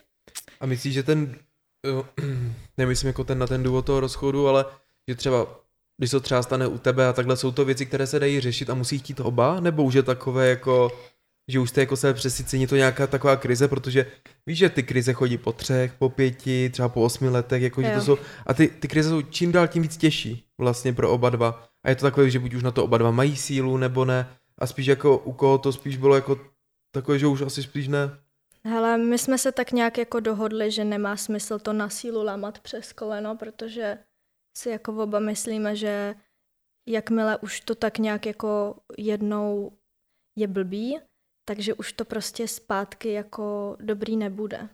A myslíš, že ten, jo, nemyslím jako ten na ten důvod toho rozchodu, ale že třeba, když to třeba stane u tebe a takhle, jsou to věci, které se dají řešit a musí chtít oba, nebo už je takové jako, že už jste jako se přesycení to nějaká taková krize, protože víš, že ty krize chodí po třech, po pěti, třeba po osmi letech, jako že to jsou, a ty, ty krize jsou čím dál tím víc těžší vlastně pro oba dva. A je to takové, že buď už na to oba dva mají sílu, nebo ne. A spíš jako u koho to spíš bylo jako takové, že už asi spíš ne. Hele, my jsme se tak nějak jako dohodli, že nemá smysl to na sílu lamat přes koleno, protože si jako oba myslíme, že jakmile už to tak nějak jako jednou je blbý, takže už to prostě zpátky jako dobrý nebude.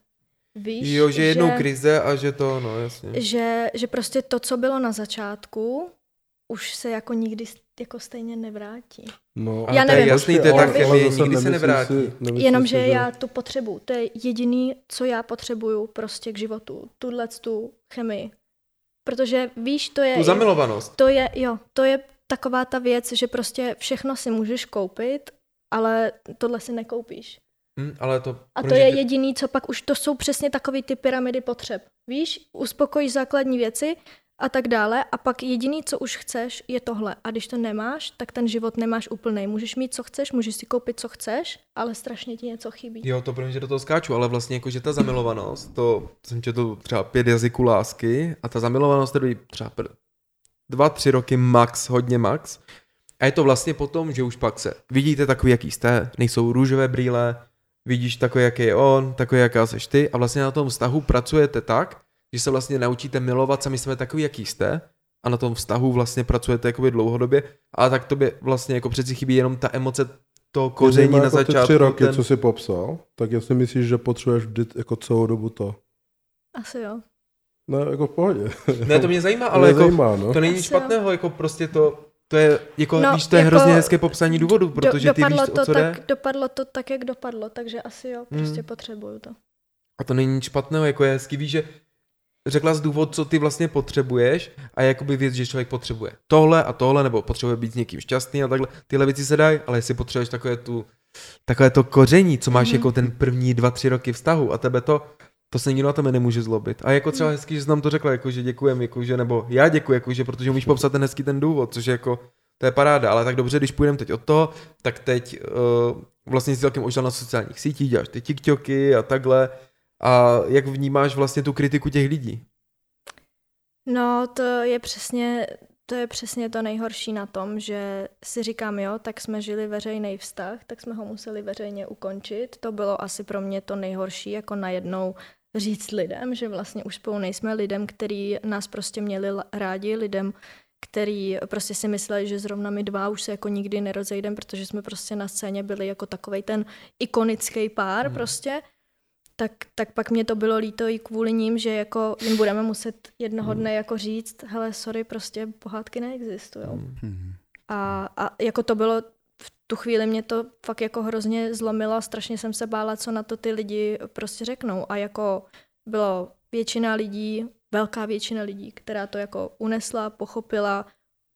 Víš, Jo, že jednou krize a že to, no jasně. že, že prostě to, co bylo na začátku, už se jako nikdy jako stejně nevrátí. No, Ale Já to je nevím. jasný, to je tak zase nikdy se nevrátí. si- nemyslím Jenomže si, že- já to potřebuju. To je jediný, co já potřebuju prostě k životu. Tuhle tu chemii. Protože víš, to je... Tu zamilovanost. To je, jo, to je taková ta věc, že prostě všechno si můžeš koupit, ale tohle si nekoupíš. Hm, ale to... A to je jediný, co pak už to jsou přesně takové ty pyramidy potřeb. Víš, uspokojíš základní věci a tak dále a pak jediný, co už chceš, je tohle. A když to nemáš, tak ten život nemáš úplný. Můžeš mít, co chceš, můžeš si koupit, co chceš, ale strašně ti něco chybí. Jo, to mě, že do toho skáču, ale vlastně jako, že ta zamilovanost, to jsem četl třeba pět jazyků lásky a ta zamilovanost trví třeba pr- dva, tři roky max, hodně max. A je to vlastně potom, že už pak se vidíte takový, jaký jste, nejsou růžové brýle, vidíš takový, jaký je on, takový, jaká seš ty a vlastně na tom vztahu pracujete tak, že se vlastně naučíte milovat sami sebe takový, jaký jste a na tom vztahu vlastně pracujete jakoby dlouhodobě, ale tak tobě vlastně jako přeci chybí jenom ta emoce toho koření na jako začátku. Ty tři roky, ten... co jsi popsal, tak jestli myslíš, že potřebuješ vždy jako celou dobu to. Asi jo. Ne, jako v pohodě. Ne, to mě zajímá, To ale mě jako, zajímá, no. to není Asi nic špatného, jako prostě to, to je, jako, No, víš, to je jako hrozně hezké popsání důvodu, protože Do, ty víš, dopadlo, o to co jde. tak, dopadlo to tak, jak dopadlo, takže asi jo, prostě Hmm. potřebuju to. A to není nic špatného, jako je hezký, víš, že řekla z důvod, co ty vlastně potřebuješ a jakoby věc, že člověk potřebuje tohle a tohle, nebo potřebuje být s někým šťastný a takhle. Tyhle věci se dají, ale jestli potřebuješ takové tu, takové to koření, co máš Mhm. jako ten první dva, tři roky vztahu a tebe to, to se nikdo na tebe nemůže zlobit. A jako třeba hezký, že jsi nám to řekla, jako že děkujem, jako že, nebo já děkuji, jako že, protože umíš popsat ten hezký ten důvod, což je jako, to je paráda, ale tak dobře, když půjdeme teď od toho, tak teď uh, vlastně si celkem užil na sociálních sítích, děláš ty TikToky a takhle. A jak vnímáš vlastně tu kritiku těch lidí? No, to je přesně, to je přesně to nejhorší na tom, že si říkám, jo, tak jsme žili veřejný vztah, tak jsme ho museli veřejně ukončit. To bylo asi pro mě to nejhorší, jako najednou říct lidem, že vlastně už spolu nejsme lidem, který nás prostě měli rádi, lidem, který prostě si mysleli, že zrovna my dva už se jako nikdy nerozejdem, protože jsme prostě na scéně byli jako takovej ten ikonický pár hmm. prostě, tak, tak pak mě to bylo líto i kvůli ním, že jako jim budeme muset jednoho dne jako říct, hele, sorry, prostě pohádky neexistují. Hmm. A, a jako to bylo, v tu chvíli mě to fakt jako hrozně zlomilo a strašně jsem se bála, co na to ty lidi prostě řeknou. A jako bylo většina lidí, velká většina lidí, která to jako unesla, pochopila,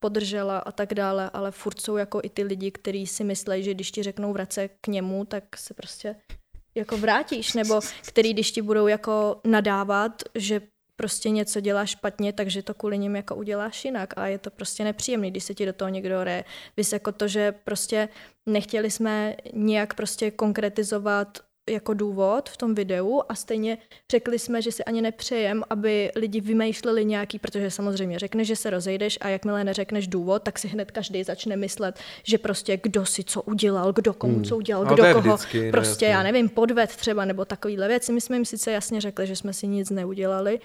podržela a tak dále, ale furt jsou jako i ty lidi, kteří si myslí, že když ti řeknou vrace k němu, tak se prostě jako vrátíš, nebo který když ti budou jako nadávat, že prostě něco děláš špatně, takže to kvůli ním jako uděláš jinak a je to prostě nepříjemný, když se ti do toho někdo re. Vys jako to, že prostě nechtěli jsme nějak prostě konkretizovat jako důvod v tom videu a stejně řekli jsme, že si ani nepřejem, aby lidi vymýšleli nějaký, protože samozřejmě řekneš, že se rozejdeš a jakmile neřekneš důvod, tak si hned každý začne myslet, že prostě kdo si co udělal, kdo komu hmm. co udělal, kdo koho, vždycky, prostě ne, já nevím, podved třeba nebo takovýhle věci. My jsme jim sice jasně řekli, že jsme si nic neudělali,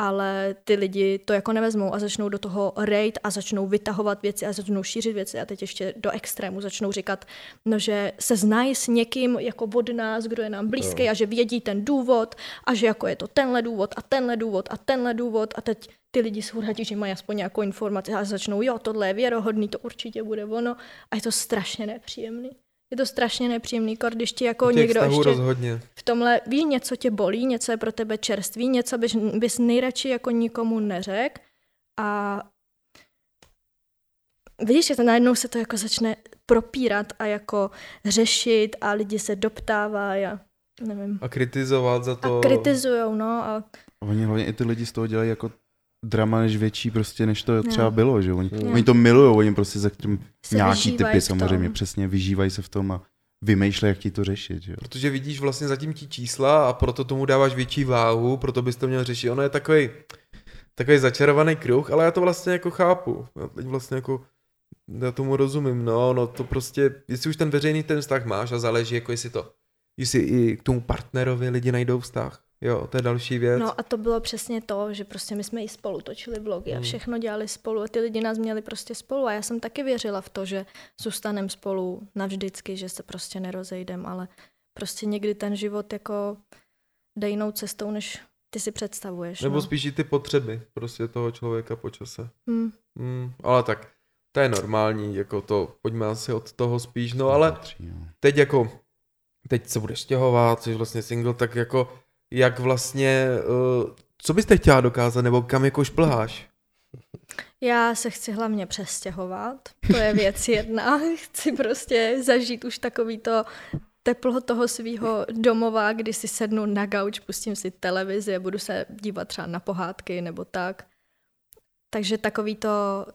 ale ty lidi to jako nevezmou a začnou do toho rejt a začnou vytahovat věci a začnou šířit věci a teď ještě do extrému začnou říkat, no, že se znají s někým jako od nás, kdo je nám blízký a že vědí ten důvod a že jako je to tenhle důvod a tenhle důvod a tenhle důvod. A teď ty lidi jsou rádi, že mají aspoň nějakou informaci a začnou, jo, tohle je věrohodný, to určitě bude ono. A je to strašně nepříjemný je to strašně nepříjemný, kor, když ti jako někdo ještě rozhodně. v tomhle ví, něco tě bolí, něco je pro tebe čerství, něco bys, bys nejradši jako nikomu neřek a vidíš, že to najednou se to jako začne propírat a jako řešit a lidi se doptávají a nevím. A kritizovat za to. A kritizujou, no. A... Oni hlavně i ty lidi z toho dělají jako drama než větší prostě, než to třeba no. bylo, že oni, no. oni to milují, oni prostě za tím nějaký typy samozřejmě přesně vyžívají se v tom a vymýšlejí, jak ti to řešit. Že? Protože vidíš vlastně zatím ti čísla a proto tomu dáváš větší váhu, proto bys to měl řešit. Ono je takový takový začarovaný kruh, ale já to vlastně jako chápu. Já teď vlastně jako já tomu rozumím, no, no to prostě, jestli už ten veřejný ten vztah máš a záleží, jako jestli to, jestli i k tomu partnerovi lidi najdou vztah, Jo, to je další věc. No a to bylo přesně to, že prostě my jsme i spolu točili vlogy a hmm. všechno dělali spolu a ty lidi nás měli prostě spolu a já jsem taky věřila v to, že zůstaneme spolu navždycky, že se prostě nerozejdem, ale prostě někdy ten život jako jde jinou cestou, než ty si představuješ. Nebo no. spíš i ty potřeby prostě toho člověka po čase. Hmm. Hmm, ale tak to je normální, jako to, pojďme asi od toho spíš, no ale teď jako, teď se budeš stěhovat, jsi vlastně single, tak jako jak vlastně, uh, co byste chtěla dokázat, nebo kam jako šplháš? Já se chci hlavně přestěhovat, to je věc jedna. Chci prostě zažít už takový to teplo toho svého domova, kdy si sednu na gauč, pustím si televizi a budu se dívat třeba na pohádky nebo tak. Takže takový to,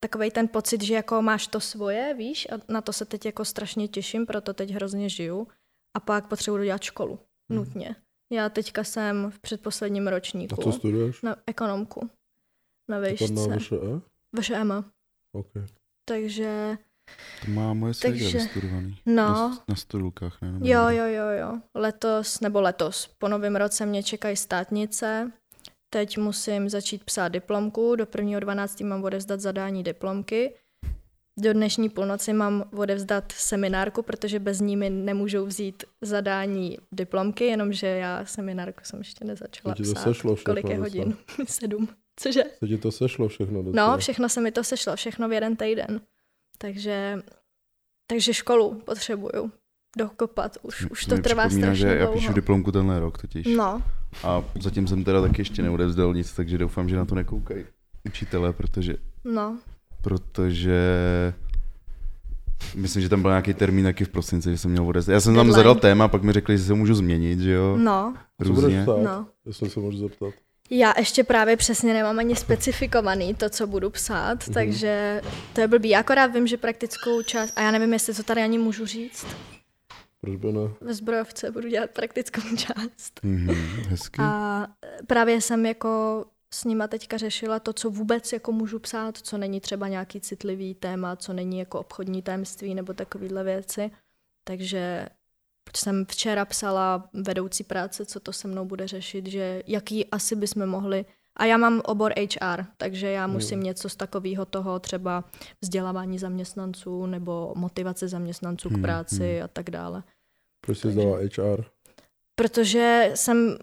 takový ten pocit, že jako máš to svoje, víš, a na to se teď jako strašně těším, proto teď hrozně žiju. A pak potřebuji dělat školu, hmm. nutně. Já teďka jsem v předposledním ročníku. A co studuješ? Na ekonomku. Na výšce. Na VŠE? VŠM. OK. Takže... To má moje takže, vystudovaný. No. Na, na studulkách, ne? Jo, jo, jo, jo. Letos, nebo letos, po novém roce mě čekají státnice. Teď musím začít psát diplomku. Do 1.12. mám odevzdat zadání diplomky do dnešní půlnoci mám odevzdat seminárku, protože bez ní mi nemůžou vzít zadání diplomky, jenomže já seminárku jsem ještě nezačala to psát. Sešlo Kolik je hodin? Sedm. Cože? To ti to sešlo všechno? Docela. No, všechno se mi to sešlo, všechno v jeden týden. Takže, takže školu potřebuju dokopat, už, už to trvá strašně že já píšu diplomku tenhle rok totiž. No. A zatím jsem teda taky ještě neodevzdal nic, takže doufám, že na to nekoukají učitele, protože no protože myslím, že tam byl nějaký termín taky v prosinci, že jsem měl odezdat. Já jsem tam zadal téma, pak mi řekli, že se můžu změnit, že jo? No. Různě. Co no. Jestli se můžu zeptat. Já ještě právě přesně nemám ani specifikovaný to, co budu psát, mm-hmm. takže to je blbý. Akorát vím, že praktickou část, a já nevím, jestli to tady ani můžu říct. Proč by ne? Ve zbrojovce budu dělat praktickou část. Mm-hmm, hezky. A právě jsem jako s nima teďka řešila to, co vůbec jako můžu psát, co není třeba nějaký citlivý téma, co není jako obchodní tajemství nebo takovéhle věci. Takže jsem včera psala vedoucí práce, co to se mnou bude řešit, že jaký asi bychom mohli A já mám obor HR, takže já musím něco z takového toho, třeba vzdělávání zaměstnanců nebo motivace zaměstnanců k Hmm, práci hmm. a tak dále. Proč jsi zdala HR? Protože jsem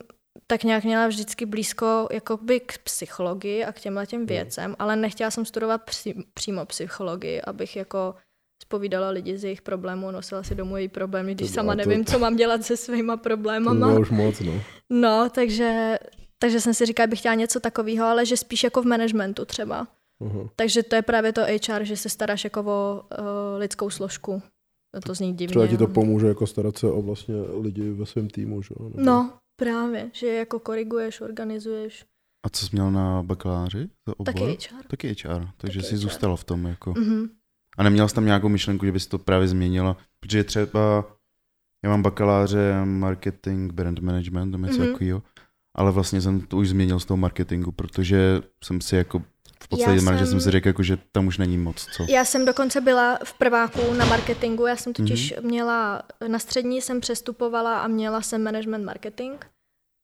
tak nějak měla vždycky blízko jakoby k psychologii a k těmhle těm věcem, ale nechtěla jsem studovat při, přímo psychologii, abych jako spovídala lidi z jejich problémů, nosila si domů její problémy, když To- sama to- nevím, co mám dělat se svýma To problémama. bylo už moc, no. No, takže, takže jsem si říkala, bych chtěla něco takového, ale že spíš jako v managementu třeba. Aha. Takže to je právě to HR, že se staráš jako o uh, lidskou složku. To zní divně. Třeba ti to pomůže jako starat se o vlastně lidi ve svém týmu, že jo? Nebo- No, právě, že je jako koriguješ, organizuješ. A co jsi měl na bakaláři? za obor? Taky HR. Taky HR, takže Taky jsi HR. zůstala v tom jako. Mhm. A neměla jsi tam nějakou myšlenku, že bys to právě změnila? Protože třeba já mám bakaláře marketing, brand management, nebo něco Mhm. takového, ale vlastně jsem to už změnil z toho marketingu, protože jsem si jako v podstatě, Já jsem... že jsem- si řekl, jako, že tam už není moc co. Já jsem dokonce byla v prváku na marketingu, já jsem totiž Mhm. mm-hmm. měla, na střední jsem přestupovala a měla jsem management marketing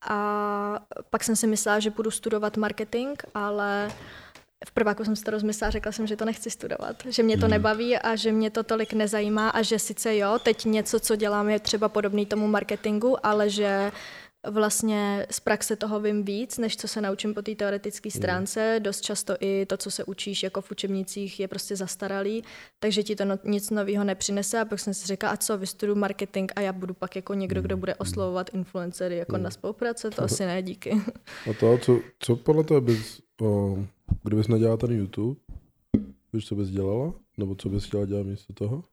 a pak jsem si myslela, že budu studovat marketing, ale v prváku jsem si to rozmyslela, řekla jsem, že to nechci studovat, že mě to Mhm. nebaví a že mě to tolik nezajímá a že sice jo, teď něco, co dělám, je třeba podobný tomu marketingu, ale že vlastně z praxe toho vím víc, než co se naučím po té teoretické stránce. Dost často i to, co se učíš jako v učebnicích, je prostě zastaralý, takže ti to no, nic nového nepřinese. A pak jsem si řekla, a co, vystuduju marketing a já budu pak jako někdo, kdo bude oslovovat influencery jako na spolupráce, to asi ne, díky. A to, co, co podle tebe bys, o, kdybys nedělala ten YouTube, víš, co bys dělala? Nebo co bys chtěla dělat místo toho?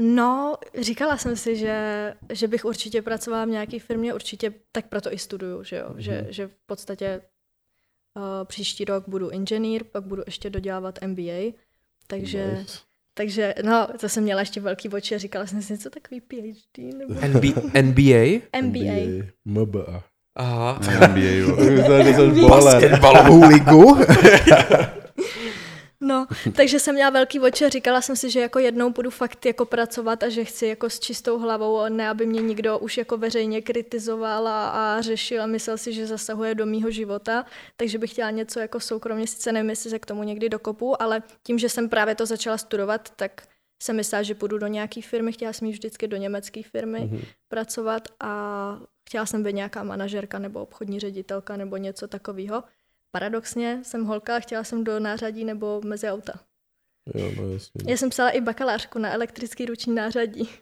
No, říkala jsem si, že, že bych určitě pracovala v nějaké firmě, určitě tak proto i studuju, že jo, že, že v podstatě uh, příští rok budu inženýr, pak budu ještě dodělávat MBA, takže, Nice. takže no, to jsem měla ještě velký oči a říkala jsem si, něco takový PhD nebo NB, NBA? MBA. MBA. Aha. NBA, jo. NBA. Basketbalovou ligu? No, takže jsem měla velký oči a říkala jsem si, že jako jednou budu fakt jako pracovat a že chci jako s čistou hlavou, ne aby mě nikdo už jako veřejně kritizoval a, a řešil a myslel si, že zasahuje do mýho života, takže bych chtěla něco jako soukromně, sice nevím, jestli se k tomu někdy dokopu, ale tím, že jsem právě to začala studovat, tak jsem myslela, že půjdu do nějaké firmy, chtěla jsem jít vždycky do německé firmy Mhm. pracovat a chtěla jsem být nějaká manažerka nebo obchodní ředitelka nebo něco takového. Paradoxně jsem holka a chtěla jsem do nářadí nebo mezi auta. Jo, no jasně. Já jsem psala i bakalářku na elektrický ruční nářadí.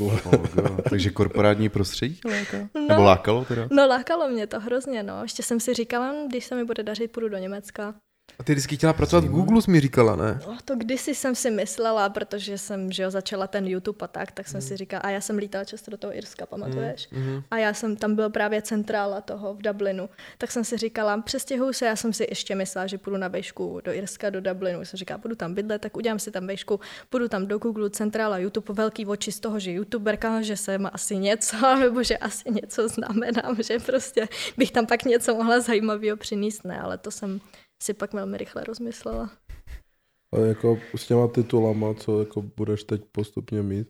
Oh. Takže korporátní prostředí tě láká? No. Nebo lákalo teda? No lákalo mě to hrozně, no. Ještě jsem si říkala, hm, když se mi bude dařit, půjdu do Německa. A ty vždycky chtěla pracovat v Google, jsi mi říkala, ne? No, to kdysi jsem si myslela, protože jsem že jo, začala ten YouTube a tak, tak jsem Hmm. si říkala, a já jsem lítala často do toho Irska, pamatuješ? Mhm. A já jsem, tam byl právě centrála toho v Dublinu. Tak jsem si říkala, přestěhuju se, já jsem si ještě myslela, že půjdu na vejšku do Irska, do Dublinu. Jsem říkala, budu tam bydlet, tak udělám si tam vejšku, půjdu tam do Google, centrála YouTube, velký oči z toho, že youtuberka, že jsem asi něco, nebo že asi něco znamenám, že prostě bych tam pak něco mohla zajímavého přinést, ne, ale to jsem si pak velmi rychle rozmyslela. A jako s těma titulama, co jako budeš teď postupně mít,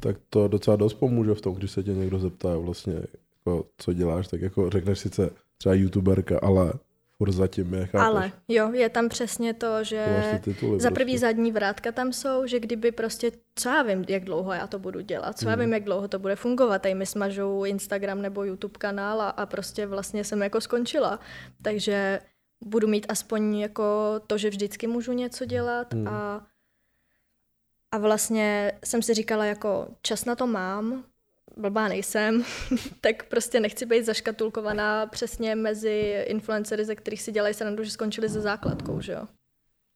tak to docela dost pomůže v tom, když se tě někdo zeptá vlastně, jako, co děláš, tak jako řekneš sice třeba youtuberka, ale furt zatím je, chápeš? Ale jo, je tam přesně to, že... To tituly Za prvý prostě. zadní vrátka tam jsou, že kdyby prostě, co já vím, jak dlouho já to budu dělat, co já Mhm. vím, jak dlouho to bude fungovat, tady mi smažou Instagram nebo YouTube kanál a, a prostě vlastně jsem jako skončila. Takže budu mít aspoň jako to, že vždycky můžu něco dělat Mhm. a, a vlastně jsem si říkala jako čas na to mám, blbá nejsem, tak prostě nechci být zaškatulkovaná přesně mezi influencery, ze kterých si dělají srandu, že skončili se základkou, že jo.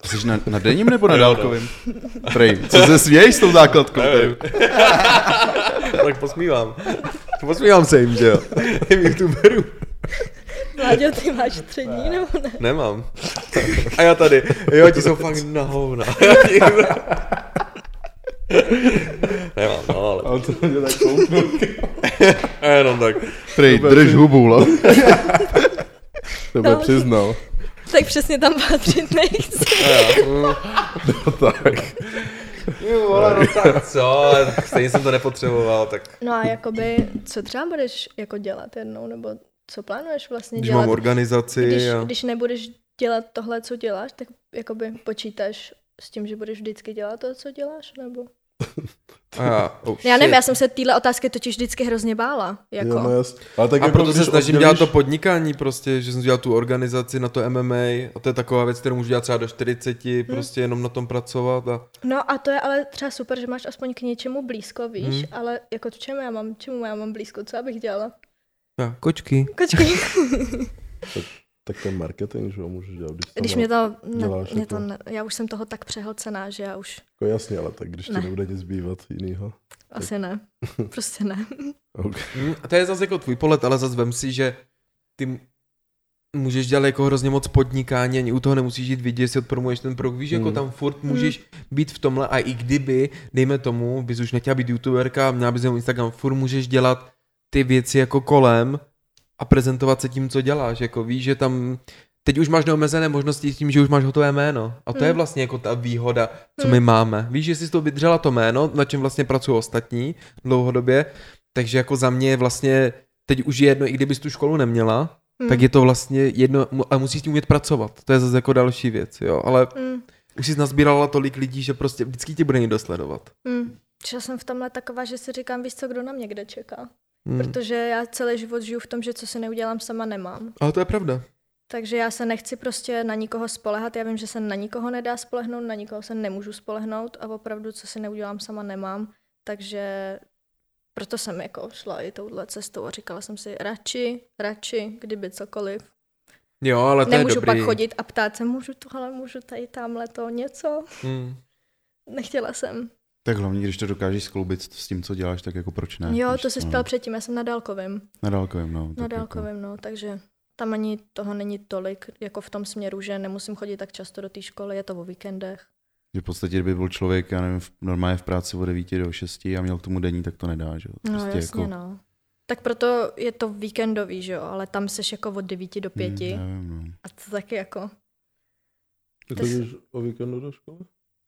Jsi na, na denním nebo na dálkovém? Prej, co se směješ s tou základkou? Tak posmívám. Posmívám se jim, že jo. Těm Vláďo, ty máš střední, nebo ne? Nemám. A já tady. Jo, ti jsou fakt na hovna. Nemám, no, ale Ale to mě tak kouknu. jenom tak. Prej, drž hubu, lo. Tebe No. přiznal. Tak přesně tam patřit nechci. No tak. Jo, no tak co, stejně jsem to nepotřeboval, tak No a jakoby, co třeba budeš jako dělat jednou, nebo co plánuješ vlastně Když dělat? mám organizaci když, a... když nebudeš dělat tohle, co děláš, tak jakoby počítáš s tím, že budeš vždycky dělat to, co děláš, nebo? a já, oh, Já nevím, já jsem se téhle otázky totiž vždycky hrozně bála. Jako. Jo, no. Ale tak A jako, proto se když snažím oddělíš- dělat to podnikání prostě, že jsem dělal tu organizaci na to MMA a to je taková věc, kterou můžu dělat třeba do 40, Hmm. prostě jenom na tom pracovat a No a to je ale třeba super, že máš aspoň k něčemu blízko, víš, Hmm. ale jako k čemu já mám, čemu já mám blízko, co abych dělala? A kočky. Kočky. Tak ten marketing, že jo, můžeš dělat. Když, Když mě to, ne, děláš mě to jako- ne, já už jsem toho tak přehlcená, že já už Jako jasně, ale tak když ti Ne. nebude nic zbývat jinýho. asi ne. Prostě ne. Okay. Hm, a to je zase jako tvůj pohled, ale zase vem si, že ty můžeš dělat jako hrozně moc podnikání, ani u toho nemusíš jít vidět, jestli odpromuješ ten produkt, víš, jako Hmm. tam furt můžeš být v tomhle a i kdyby, dejme tomu, bys už nechtěla být youtuberka, měla bys jenom Instagram, furt můžeš dělat ty věci jako kolem a prezentovat se tím, co děláš, jako víš, že tam teď už máš neomezené možnosti s tím, že už máš hotové jméno. A to Hmm. je vlastně jako ta výhoda, co Hmm. my máme. Víš, že jsi to vydržela to jméno, na čem vlastně pracují ostatní dlouhodobě, takže jako za mě je vlastně, teď už je jedno, i kdybys tu školu neměla, Hmm. tak je to vlastně jedno, a musíš s tím umět pracovat. To je zase jako další věc, jo. Ale Hmm. už jsi nazbírala tolik lidí, že prostě vždycky ti bude někdo sledovat. Hmm. Že jsem v tomhle taková, že si říkám, víš co, kdo na mě kde čeká. Hmm. Protože já celý život žiju v tom, že co si neudělám sama nemám. Ale to je pravda. Takže já se nechci prostě na nikoho spolehat. Já vím, že se na nikoho nedá spolehnout, na nikoho se nemůžu spolehnout a opravdu, co si neudělám sama, nemám. Takže proto jsem jako šla i touhle cestou a říkala jsem si radši, radši, kdyby cokoliv. Jo, ale to Nemůžu je dobrý. pak chodit a ptát se, můžu tohle, můžu tady, tamhle to, něco. Hmm. Nechtěla jsem. Tak hlavně, když to dokážeš skloubit s tím, co děláš, tak jako proč ne? jo, to jsi ptal no. předtím, já jsem na dálkovém. Na dálkovém, no. Na jako- dálkovém, no, takže tam ani toho není tolik, jako v tom směru, že nemusím chodit tak často do té školy, je to o víkendech. Že v podstatě, kdyby byl člověk, já nevím, v- normálně v práci od 9 do 6 a měl k tomu denní, tak to nedá, že jo. No Prostě jasně, jako, no. Tak proto je to víkendový, že jo, ale tam seš jako od 9 do 5 Hmm, nevím, no. a to taky jako, Ty chodíš o víkendu do školy?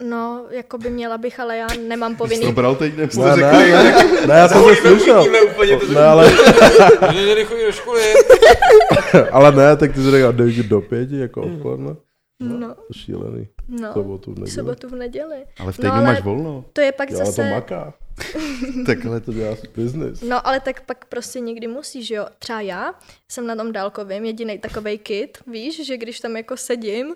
No, jako by měla bych, ale já nemám Jsi povinný, to bral teď, nebo jsi Ne, ne, ne, ne, já jsem to slyšel. úplně, Ne, ale, že nechodí do školy. ale ne, tak ty jsi řekl 9 do 5, jako odpoledne. no, To je šílený. no, Sobotu v neděli. sobotu v neděli. Ale v No, týdnu ale- máš volno. To je pak Jo, ale to zase, maká. Takhle to dělá business. no ale tak pak prostě někdy musíš, že jo. Třeba já jsem na tom dálkovém jediný takovej kid, víš, že když tam jako sedím,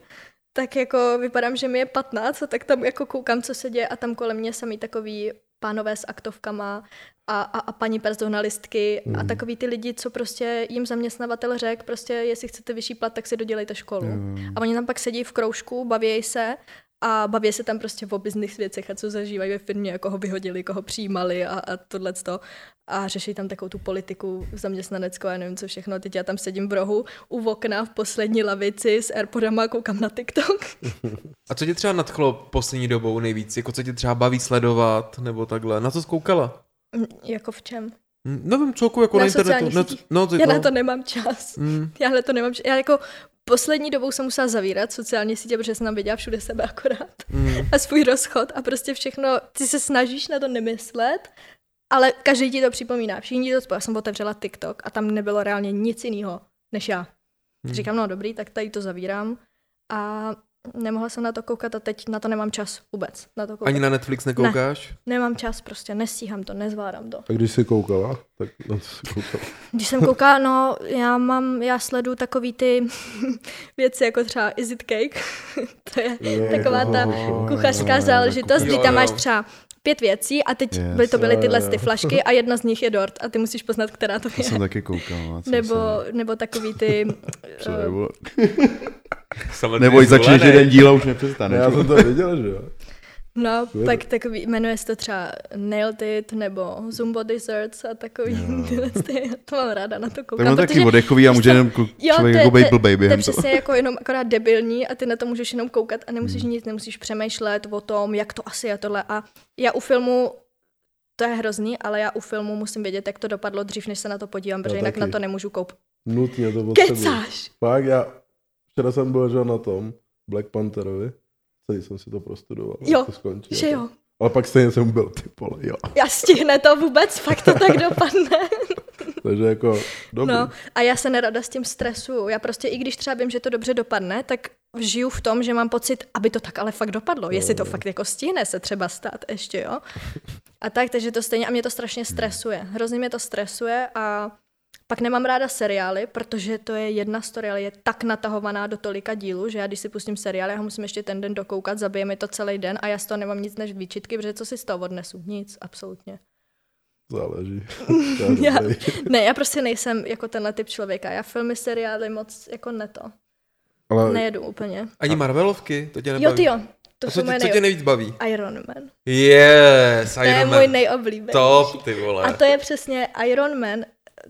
tak jako vypadám, že mi je 15 a tak tam jako koukám, co se děje a tam kolem mě samý takový pánové s aktovkama a, a, a paní personalistky mm. a Mm. takový ty lidi, co prostě jim zaměstnavatel řekl, prostě jestli chcete vyšší plat, tak si dodělejte školu. Jo. A oni tam pak sedí v kroužku, baví se a baví se tam prostě o business věcech a co zažívají ve firmě, jako ho vyhodili, koho přijímali a, a tohle A řeší tam takovou tu politiku zaměstnaneckou a nevím co všechno. Teď já tam sedím v rohu u okna v poslední lavici s Airpodama a koukám na TikTok. A co tě třeba nadchlo poslední dobou nejvíc? Jako co tě třeba baví sledovat, nebo takhle? Na co jsi koukala? Mm, jako v čem? Hm, Nevím, co jako na, Na internetu. No, sítích. no, ty Já to. na to nemám čas. Hm. Já na to nemám čas. Já jako poslední dobou jsem musela zavírat sociální sítě, protože jsem tam viděla všude sebe akorát. hm. a svůj rozchod a prostě všechno, ty se snažíš na to nemyslet, ale každý ti to připomíná. Všichni ti to spolu. Já jsem otevřela TikTok a tam nebylo reálně nic jiného než já. Hmm. Říkám, no dobrý, tak tady to zavírám a nemohla jsem na to koukat a teď na to nemám čas vůbec. Na to koukat. Ani na Netflix nekoukáš? Nemám čas prostě, nestíhám to, nezvládám to. A když jsi koukala, tak na co jsi koukala? Když jsem koukala, no, já mám, já sledu takový ty věci, jako třeba Is it cake? to je taková ta kuchařská Jo, záležitost, kdy tam máš třeba pět věcí a teď Yes. byly to byly tyhle ty flašky a jedna z nich je dort a ty musíš poznat, která to je. jsem taky koukal. no, co Nebo, jsem- nebo takový ty... Samozřejmě nebo začneš jeden díl a už nepřestane. Ne, já jsem to viděl, že jo. No, Skvělý. pak takový, jmenuje se to třeba Nailed It nebo Zumbo Desserts a takový tyhle ty, to mám ráda, na to Tak koukám. mám taky odechový a může jenom Jo, člověk to je- jako to je- být blbej To je během toho. přesně jako jenom akorát debilní a ty na to můžeš jenom koukat a nemusíš Hmm. nic, nemusíš přemýšlet o tom, jak to asi je tohle. A já u filmu, to je hrozný, ale já u filmu musím vědět, jak to dopadlo dřív, než se na to podívám, protože Já jinak taky. na to nemůžu koupat. Nutně to potřebuji. Kecáš! Fakt, já včera jsem byl že na tom Black Pantherovi, celý jsem si to prostudoval. Jo, to skončí, Že a jo, Ale pak stejně jsem byl, ty pole, jo. já stihne to vůbec, fakt to tak dopadne. Takže jako dobrý. No, a já se nerada s tím stresuju. Já prostě, i když třeba vím, že to dobře dopadne, tak žiju v tom, že mám pocit, aby to tak ale fakt dopadlo. Jestli to fakt jako stihne se třeba stát ještě, jo. A tak, takže to stejně, a mě to strašně stresuje. Hrozně mě to stresuje a pak nemám ráda seriály, protože to je jedna story, ale je tak natahovaná do tolika dílů, že já když si pustím seriál, já ho musím ještě ten den dokoukat, zabije mi to celý den a já z toho nemám nic než výčitky, protože co si z toho odnesu? Nic, absolutně. Záleží. já, ne, já prostě nejsem jako tenhle typ člověka. Já filmy, seriály moc jako neto. Ale... Nejedu úplně. Ani Marvelovky? To tě nebaví? Jo, ty jo. To a co, tě, co tě nejvíc baví? Iron Man. Yes, Iron To je Man. můj nejoblíbenější. Top, ty vole. A to je přesně Iron Man.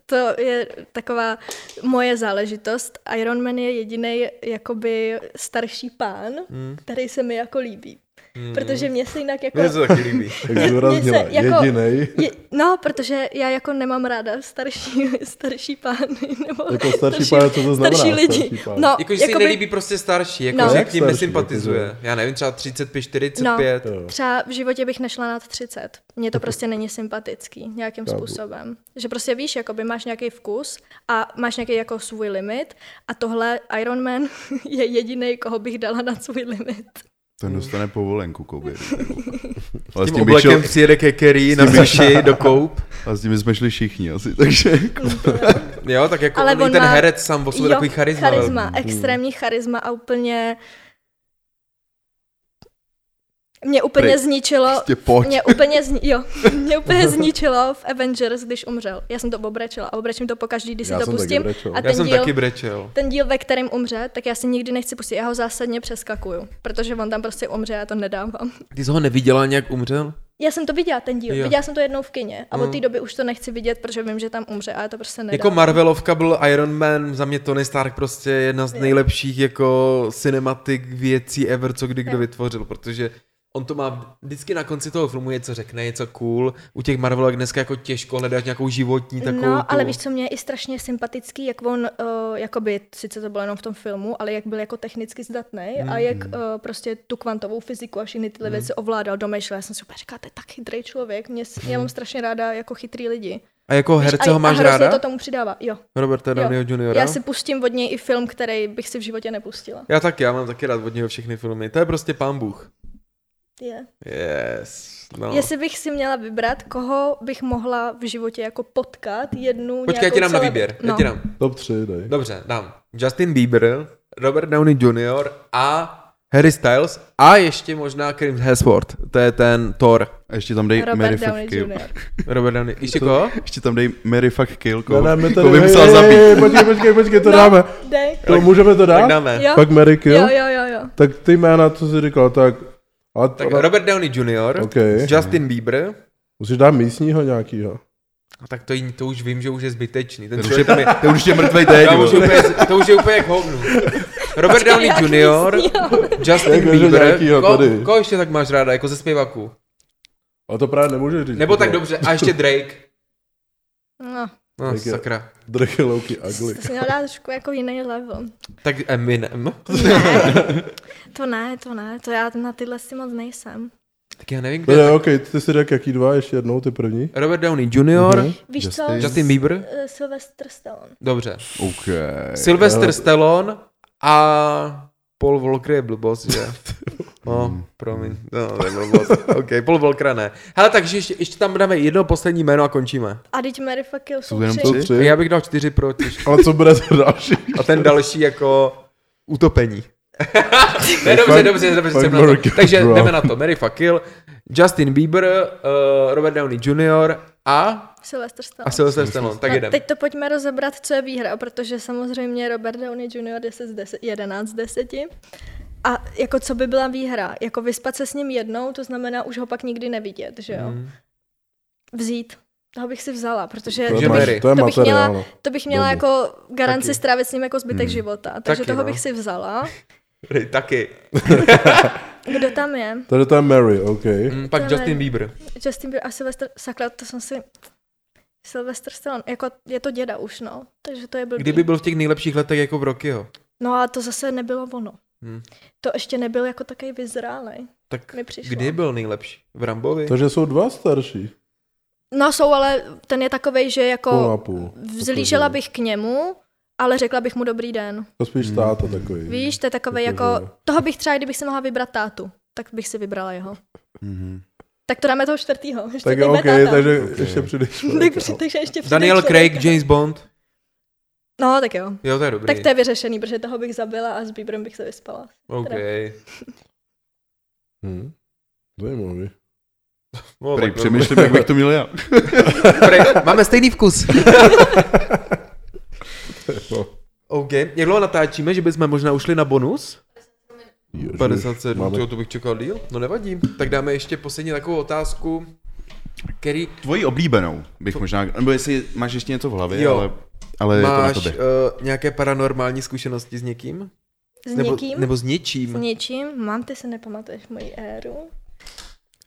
To je taková moje záležitost. Iron Man je jediný jakoby starší pán, hmm. který se mi jako líbí. Mm. Protože mě se jinak jako... Mně se taky líbí. Jak zdůraznila, jako, jedinej. Je, no, protože já jako nemám ráda starší, starší pány. Nebo jako starší, starší pán, co to znamená? Starší lidi. Starší pán. No, jako, že si nelíbí prostě starší, jako no. že k ním nesympatizuje. Jako, já nevím, třeba 35, 45. No, třeba v životě bych nešla nad 30. Mně to prostě není sympatický nějakým Kábu. způsobem. Že prostě víš, jakoby máš nějaký vkus a máš nějaký jako svůj limit a tohle Iron Man je jediný, koho bych dala na svůj limit. Ten dostane povolenku k obědu. Ale s tím, oblekem šel... přijede ke Kerry na sushi do koup. A s tím jsme šli všichni asi, takže... Jako... jo, tak jako Ale on ten má... herec sám o sobě takový charisma. charisma, extrémní charisma a úplně mě úplně Pryk. zničilo, prostě mě úplně, zni, jo, mě úplně zničilo v Avengers, když umřel. Já jsem to obrečela a obrečím to po každý, když já si to pustím. A ten já jsem díl, taky brečel. Ten díl, ve kterém umře, tak já si nikdy nechci pustit. Já ho zásadně přeskakuju, protože on tam prostě umře, já to nedávám. Ty jsi ho neviděla nějak umřel? Já jsem to viděla, ten díl. Jo. Viděla jsem to jednou v kině a mm. od té doby už to nechci vidět, protože vím, že tam umře a já to prostě nedám. Jako Marvelovka byl Iron Man, za mě Tony Stark prostě jedna z nejlepších jako cinematic věcí ever, co kdy kdo vytvořil, protože on to má vždycky na konci toho filmu něco řekne, něco cool. U těch Marvelek dneska jako těžko hledat nějakou životní takovou... No, tu... ale víš, co mě je i strašně sympatický, jak on, uh, jakoby, sice to bylo jenom v tom filmu, ale jak byl jako technicky zdatný mm. a jak uh, prostě tu kvantovou fyziku a všechny tyhle mm. věci ovládal, domýšlel. Já jsem si úplně říkala, to je tak chytrý člověk. Mě, mm. Já mám strašně ráda jako chytrý lidi. A jako herce ho máš a ráda? to tomu přidává, jo. Robert Downey Jr. Já si pustím od něj i film, který bych si v životě nepustila. Já taky, já mám taky rád od něho všechny filmy. To je prostě pán Bůh. Je. Yes. No. Jestli bych si měla vybrat, koho bych mohla v životě jako potkat, jednu Počkej, já ti dám celé... na výběr. No. Já ti dám. Top 3, dej. Dobře, dám. Justin Bieber, Robert Downey Jr. a Harry Styles a ještě možná Chris Hemsworth, to je ten Thor. A ještě tam dej Mary Fuck Kill. Robert Downey, ještě koho? Ještě tam dej Mary Fuck Kill, koho, no, ne, koho by musel zabít. Počkej, počkej, počkej, to no, dáme. Dej. To můžeme to dát? Tak dáme. Jo. Fuck Mary Kill? Jo, jo, jo, jo. Tak ty jména, co jsi říkal, tak... A tak ona... Robert Downey Jr., okay. Justin Bieber. Musíš dát místního nějakýho. A tak to, to už vím, že už je zbytečný. Ten to, už je, tam je, to už je mrtvej teď. To už, je úplně, to už je úplně jak hovnu. Robert Downey Jr., Justin Bieber. Ko, koho ještě tak máš ráda, jako ze zpěvaku? Ale to právě nemůžeš říct. Nebo tak dobře, a ještě Drake. No. No, Drake sakra. Drake je Loki ugly. To si měl dát trošku jako jiný level. Tak Eminem. Ne, to ne, to ne, to já na tyhle si moc nejsem. Tak já nevím, kde... Ne, tak... ok, ty si řekl, jaký dva, ještě jednou, ty první. Robert Downey Jr. Mm-hmm. Víš Justin. co? Justin Bieber. Uh, Sylvester Stallone. Dobře. Ok. Sylvester yeah. Stallone a Paul Walker je blbost, že? No, promiň. No, to je blbost. OK, Paul Walker ne. Hele, takže ještě, ještě tam dáme jedno poslední jméno a končíme. A teď Mary fuck kill jsou tři. tři? Já bych dal čtyři pro těž. Ale co bude ten další? A ten další jako utopení. ne, dobře, dobře, dobře, jsem na to. Takže bro. jdeme na to. Mary fuck kill, Justin Bieber, uh, Robert Downey Jr. a... Sylvester Stallone. A Sylvester Stallone, tak no. Teď to pojďme rozebrat, co je výhra, protože samozřejmě Robert Downey Jr. 10 z 10, 11 z 10. A jako co by byla výhra? Jako vyspat se s ním jednou, to znamená už ho pak nikdy nevidět, že jo? Mm. Vzít. Toho bych si vzala, protože to, to, bych, to, je to, bych měla, no. to bych měla jako garanci Taky. strávit s ním jako zbytek mm. života. Takže Taky, toho no. bych si vzala. Taky. Kdo tam je? Tady to je Mary, OK. Mm, pak je- Justin Bieber. Justin Bieber a Sylvester, sakra, to jsem si... Sylvester Stallone, jako je to děda už, no. Takže to je blbý. Kdyby byl v těch nejlepších letech jako v Rockyho. No a to zase nebylo ono. Hmm. To ještě nebyl jako takový vyzrálej. Tak Mi přišlo. kdy byl nejlepší? V Rambovi? Takže jsou dva starší. No jsou, ale ten je takovej, že jako Půl půl. vzlížela bych k němu, ale řekla bych mu dobrý den. To spíš táta takový. Víš, to je Jakože- jako, toho bych třeba, kdybych si mohla vybrat tátu, tak bych si vybrala jeho. Mhm. Tak to dáme toho čtvrtýho. Ještě Tak jo, bude OK, táta. takže Ok. ještě přijdeš. Tak při- takže ještě přidej Daniel člověka. Craig, James Bond. No, tak jo. Jo, to je dobrý. Tak to je vyřešený, protože toho bych zabila a s Bieberem bych se vyspala. OK. Hm. Zajímavý. No, Prej, přemýšlím, jak bych to měl já. Prej, máme stejný vkus. No. OK. Jak dlouho natáčíme, že bychom možná ušli na bonus? Ježiš, 57, máme- to bych čekal díl. No nevadí. Tak dáme ještě poslední takovou otázku, který Tvoji oblíbenou bych možná, nebo jestli máš ještě něco v hlavě, Jo. ale, ale je to na máš tobě. uh, nějaké paranormální zkušenosti s někým? S nebo, někým? Nebo s něčím? S něčím? Mám, ty se nepamatuješ moji éru?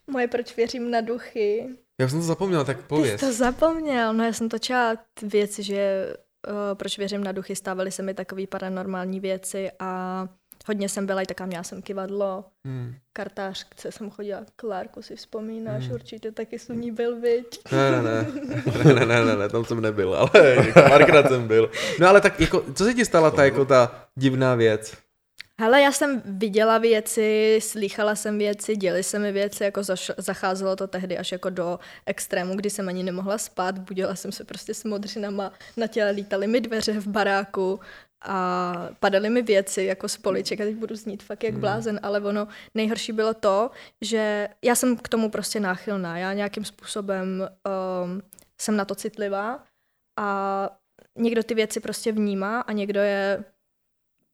Moje proč věřím na duchy. Já jsem to zapomněl, tak Ty jsi pověz. to zapomněl. No já jsem točila věci, že proč věřím na duchy, stávaly se mi takové paranormální věci a hodně jsem byla i taká, měla jsem kivadlo, Hmm. kartářce jsem chodila, Klárku si vzpomínáš, Hmm. určitě taky jsi u ní byl, viď? Ne, ne, ne, ne, ne, ne, ne, ne, tam jsem nebyl, ale párkrát jsem byl. No ale tak jako, co se ti stala ta jako ta divná věc? Hele, já jsem viděla věci, slýchala jsem věci, děly se mi věci, jako zaš- zacházelo to tehdy až jako do extrému, kdy jsem ani nemohla spát, budila jsem se prostě s modřinama, na těle lítaly mi dveře v baráku a padaly mi věci jako z poliček a teď budu znít fakt jak blázen, ale ono nejhorší bylo to, že já jsem k tomu prostě náchylná, já nějakým způsobem um, jsem na to citlivá a někdo ty věci prostě vnímá a někdo je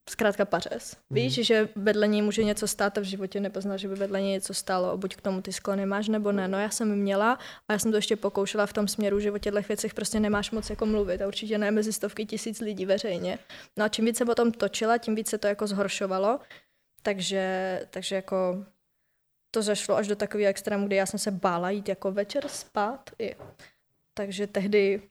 zkrátka pařez. Víš, že vedle něj může něco stát a v životě nepozná, že by vedle něj něco stálo. Buď k tomu ty sklony máš, nebo ne. No já jsem měla a já jsem to ještě pokoušela v tom směru, že o těchto věcech prostě nemáš moc jako mluvit a určitě ne mezi stovky tisíc lidí veřejně. No a čím víc jsem o tom točila, tím víc se to jako zhoršovalo. Takže, takže jako to zašlo až do takového extrému, kdy já jsem se bála jít jako večer spát. I. Takže tehdy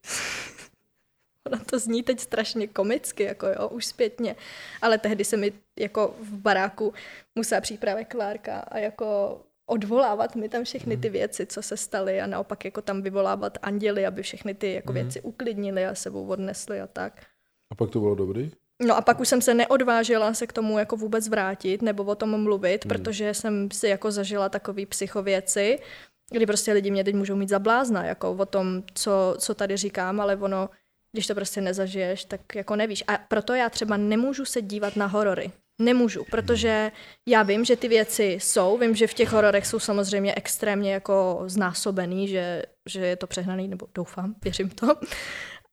Ona to zní teď strašně komicky, jako jo, už zpětně. Ale tehdy se mi jako v baráku musela přijít právě Klárka a jako odvolávat mi tam všechny ty věci, co se staly a naopak jako tam vyvolávat anděly, aby všechny ty jako věci uklidnili a sebou odnesli a tak. A pak to bylo dobrý? No a pak už jsem se neodvážila se k tomu jako vůbec vrátit nebo o tom mluvit, hmm. protože jsem si jako zažila takový psychověci, kdy prostě lidi mě teď můžou mít za blázna, jako o tom, co, co tady říkám, ale ono, když to prostě nezažiješ, tak jako nevíš. A proto já třeba nemůžu se dívat na horory. Nemůžu, protože já vím, že ty věci jsou, vím, že v těch hororech jsou samozřejmě extrémně jako znásobený, že, že je to přehnaný, nebo doufám, věřím to.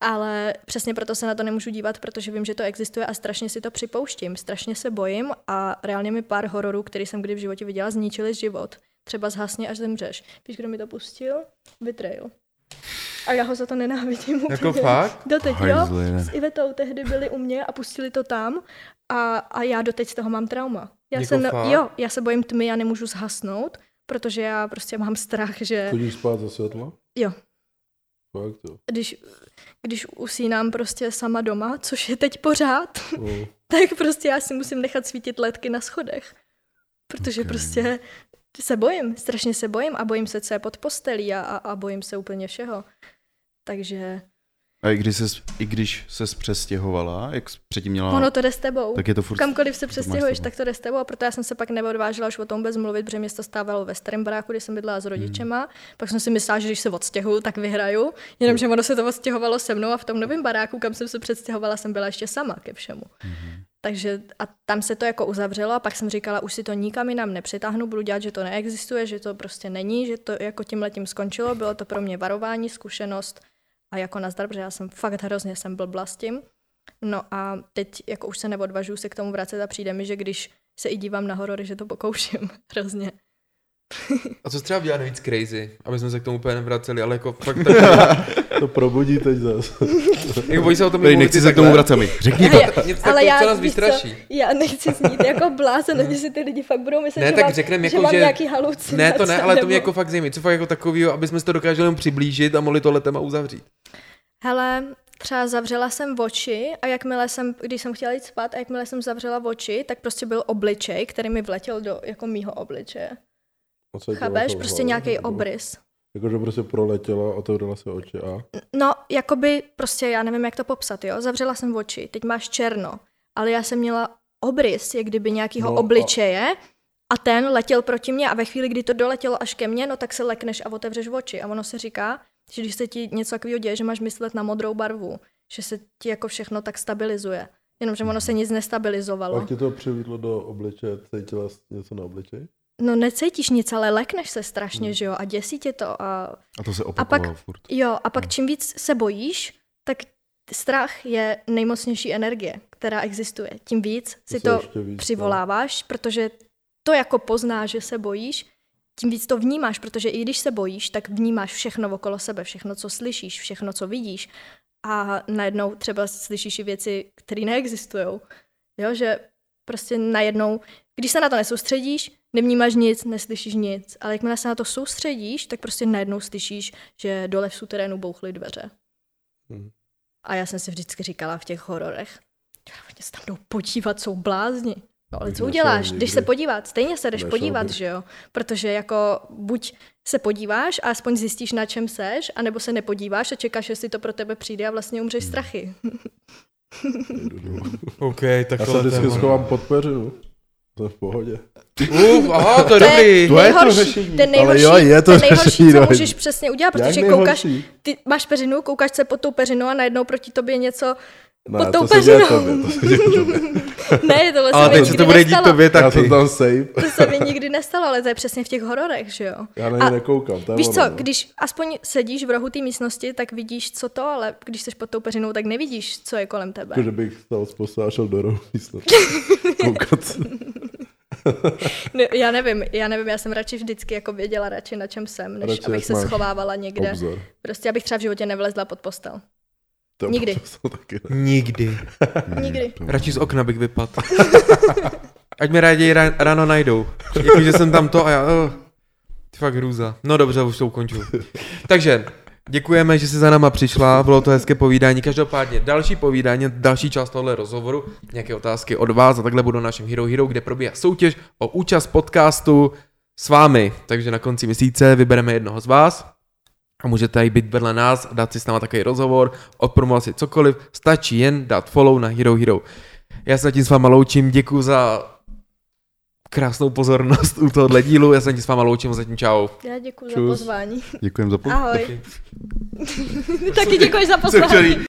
Ale přesně proto se na to nemůžu dívat, protože vím, že to existuje a strašně si to připouštím. Strašně se bojím a reálně mi pár hororů, který jsem kdy v životě viděla, zničili život. Třeba zhasně, až zemřeš. Víš, kdo mi to pustil? Betrayal. A já ho za to nenávidím úplně. Jako fakt? Doteď, jo? Hajzli. S Ivetou tehdy byli u mě a pustili to tam a, a já doteď z toho mám trauma. Já Jako se fakt? jo, já se bojím tmy, já nemůžu zhasnout, protože já prostě mám strach, že Chodíš spát za světla? jo, Fakt jo. když, když usínám prostě sama doma, což je teď pořád, No. tak prostě já si musím nechat svítit ledky na schodech. Protože Ok. prostě se bojím, strašně se bojím a bojím se, co je pod postelí a, a, a bojím se úplně všeho. Takže A i když ses, i když ses přestěhovala, jak předtím měla, ono to jde s tebou. tak je to furt... Kamkoliv se přestěhuješ, sebou. tak to jde s tebou a proto já jsem se pak neodvážila už o tom bez mluvit, protože mě to stávalo ve starém baráku, kde jsem bydlela s rodičema. Pak jsem si myslela, že když se odstěhuju, tak vyhraju. Jenomže ono se to odstěhovalo se mnou a v tom novém baráku, kam jsem se přestěhovala, jsem byla ještě sama ke všemu. Takže a tam se to jako uzavřelo a pak jsem říkala, už si to nikam jinam nepřitáhnu, budu dělat, že to neexistuje, že to prostě není, že to jako tím letím skončilo. Bylo to pro mě varování, zkušenost a jako nazdar, protože já jsem fakt hrozně jsem blbla s tím. No a teď jako už se neodvažuji se k tomu vracet a přijde mi, že když se i dívám na horory, že to pokouším hrozně. A co jsi třeba dělá nejvíc crazy? Aby jsme se k tomu úplně nevraceli, ale jako fakt tak, To probudí teď zase. jako bojí se o tom Tady nechci se k tomu vracet, mi. Řekni Ale to. já- Něco Ale takového, já, co nás vystraší. já nechci znít jako blázen, mm. si ty lidi fakt budou myslet, Ne, že, tak mám, řekneme že jako, mám že- nějaký halucinace. Ne, to ne, ale to nebo... mě jako fakt zajímá. Co fakt jako takového, aby jsme to dokázali jenom přiblížit a mohli tohle téma uzavřít. Hele, třeba zavřela jsem oči a jakmile jsem, když jsem chtěla jít spát a jakmile jsem zavřela oči, tak prostě byl obličej, který mi vletěl do jako mýho obličeje. A Chápeš? jako Prostě nějaký nebo- obrys. Jakože prostě proletěla, otevřela se oči a... No, jakoby prostě, já nevím, jak to popsat, jo. Zavřela jsem oči, teď máš černo, ale já jsem měla obrys, jak kdyby nějakého No no, a- obličeje a ten letěl proti mně a ve chvíli, kdy to doletělo až ke mně, no tak se lekneš a otevřeš oči. A ono se říká, že když se ti něco takového děje, že máš myslet na modrou barvu, že se ti jako všechno tak stabilizuje. Jenomže ono se nic nestabilizovalo. Pak ti to přivídlo do obličeje, cítila něco na obličeji? No necítíš nic, ale lekneš se strašně, Hmm. že jo, a děsí tě to a A to se pak- opakovalo furt. Jo, a Hmm. pak čím víc se bojíš, tak strach je nejmocnější energie, která existuje. Tím víc si to víc, no. přivoláváš, protože to jako poznáš, že se bojíš, tím víc to vnímáš, protože i když se bojíš, tak vnímáš všechno okolo sebe, všechno, co slyšíš, všechno, co vidíš. A najednou třeba slyšíš i věci, které neexistují. Jo, že prostě najednou, když se na to nesoustředíš, nevnímáš nic, neslyšíš nic, ale jakmile se na to soustředíš, tak prostě najednou slyšíš, že dole v suterénu bouchly dveře. Mhm. A já jsem si vždycky říkala v těch hororech, oni se tam jdou podívat, jsou blázni. No ale co uděláš? Když se podívat, stejně se jdeš Nešel podívat, bych. že jo? Protože jako buď se podíváš a aspoň zjistíš, na čem seš, anebo se nepodíváš a čekáš, jestli to pro tebe přijde a vlastně umřeš Hmm. strachy. OK, tak Já se vždycky schovám pod peřinu. Jsem v pohodě. Uf, aha, to je To dobrý. je To je to nejhorší, řešení. ten Ale nejhorší, jo, je to ten nejhorší, řešení, co no. můžeš přesně udělat, protože koukáš, ty máš peřinu, koukáš se pod tou peřinou a najednou proti tobě něco, Ne, pod tou to se peřinou. tobě, to se tobě. ne, tohle Ale se mi teď nikdy se to bude dít nestalo. tobě Já taky. jsem tam safe. To se mi nikdy nestalo, ale to je přesně v těch hororech, že jo? Já na ně nekoukám. To je Víš ono, co, no. když aspoň sedíš v rohu té místnosti, tak vidíš, co to, ale když jsi pod tou peřinou, tak nevidíš, co je kolem tebe. Jako, že bych stal z postele a šel do rohu místnosti. Koukat. Ne, já nevím, já nevím, já jsem radši vždycky jako věděla radši, na čem jsem, než Radši, abych se schovávala někde. Obzor. Prostě abych třeba v životě nevlezla pod postel. To Nikdy. taky ne. Nikdy. Nikdy. Radši z okna bych vypadl. Ať mě raději ra- ráno najdou. Jakože jsem tam to a já... Oh, ty fakt hrůza. No dobře, už to ukonču. Takže, děkujeme, že jsi za náma přišla, bylo to hezké povídání. Každopádně další povídání, další část tohle rozhovoru, nějaké otázky od vás a takhle budou na našem Hero Hero, kde probíhá soutěž o účast podcastu s vámi. Takže na konci měsíce vybereme jednoho z vás a můžete i být vedle nás, dát si s náma takový rozhovor, odpromovat si cokoliv, stačí jen dát follow na Hero Hero. Já se tím s váma loučím, děkuji za krásnou pozornost u tohohle dílu, já se tím s váma loučím, zatím čau. Já děkuji za pozvání. Děkujem za pozornost. Ahoj. Taky děkuji za pozvání.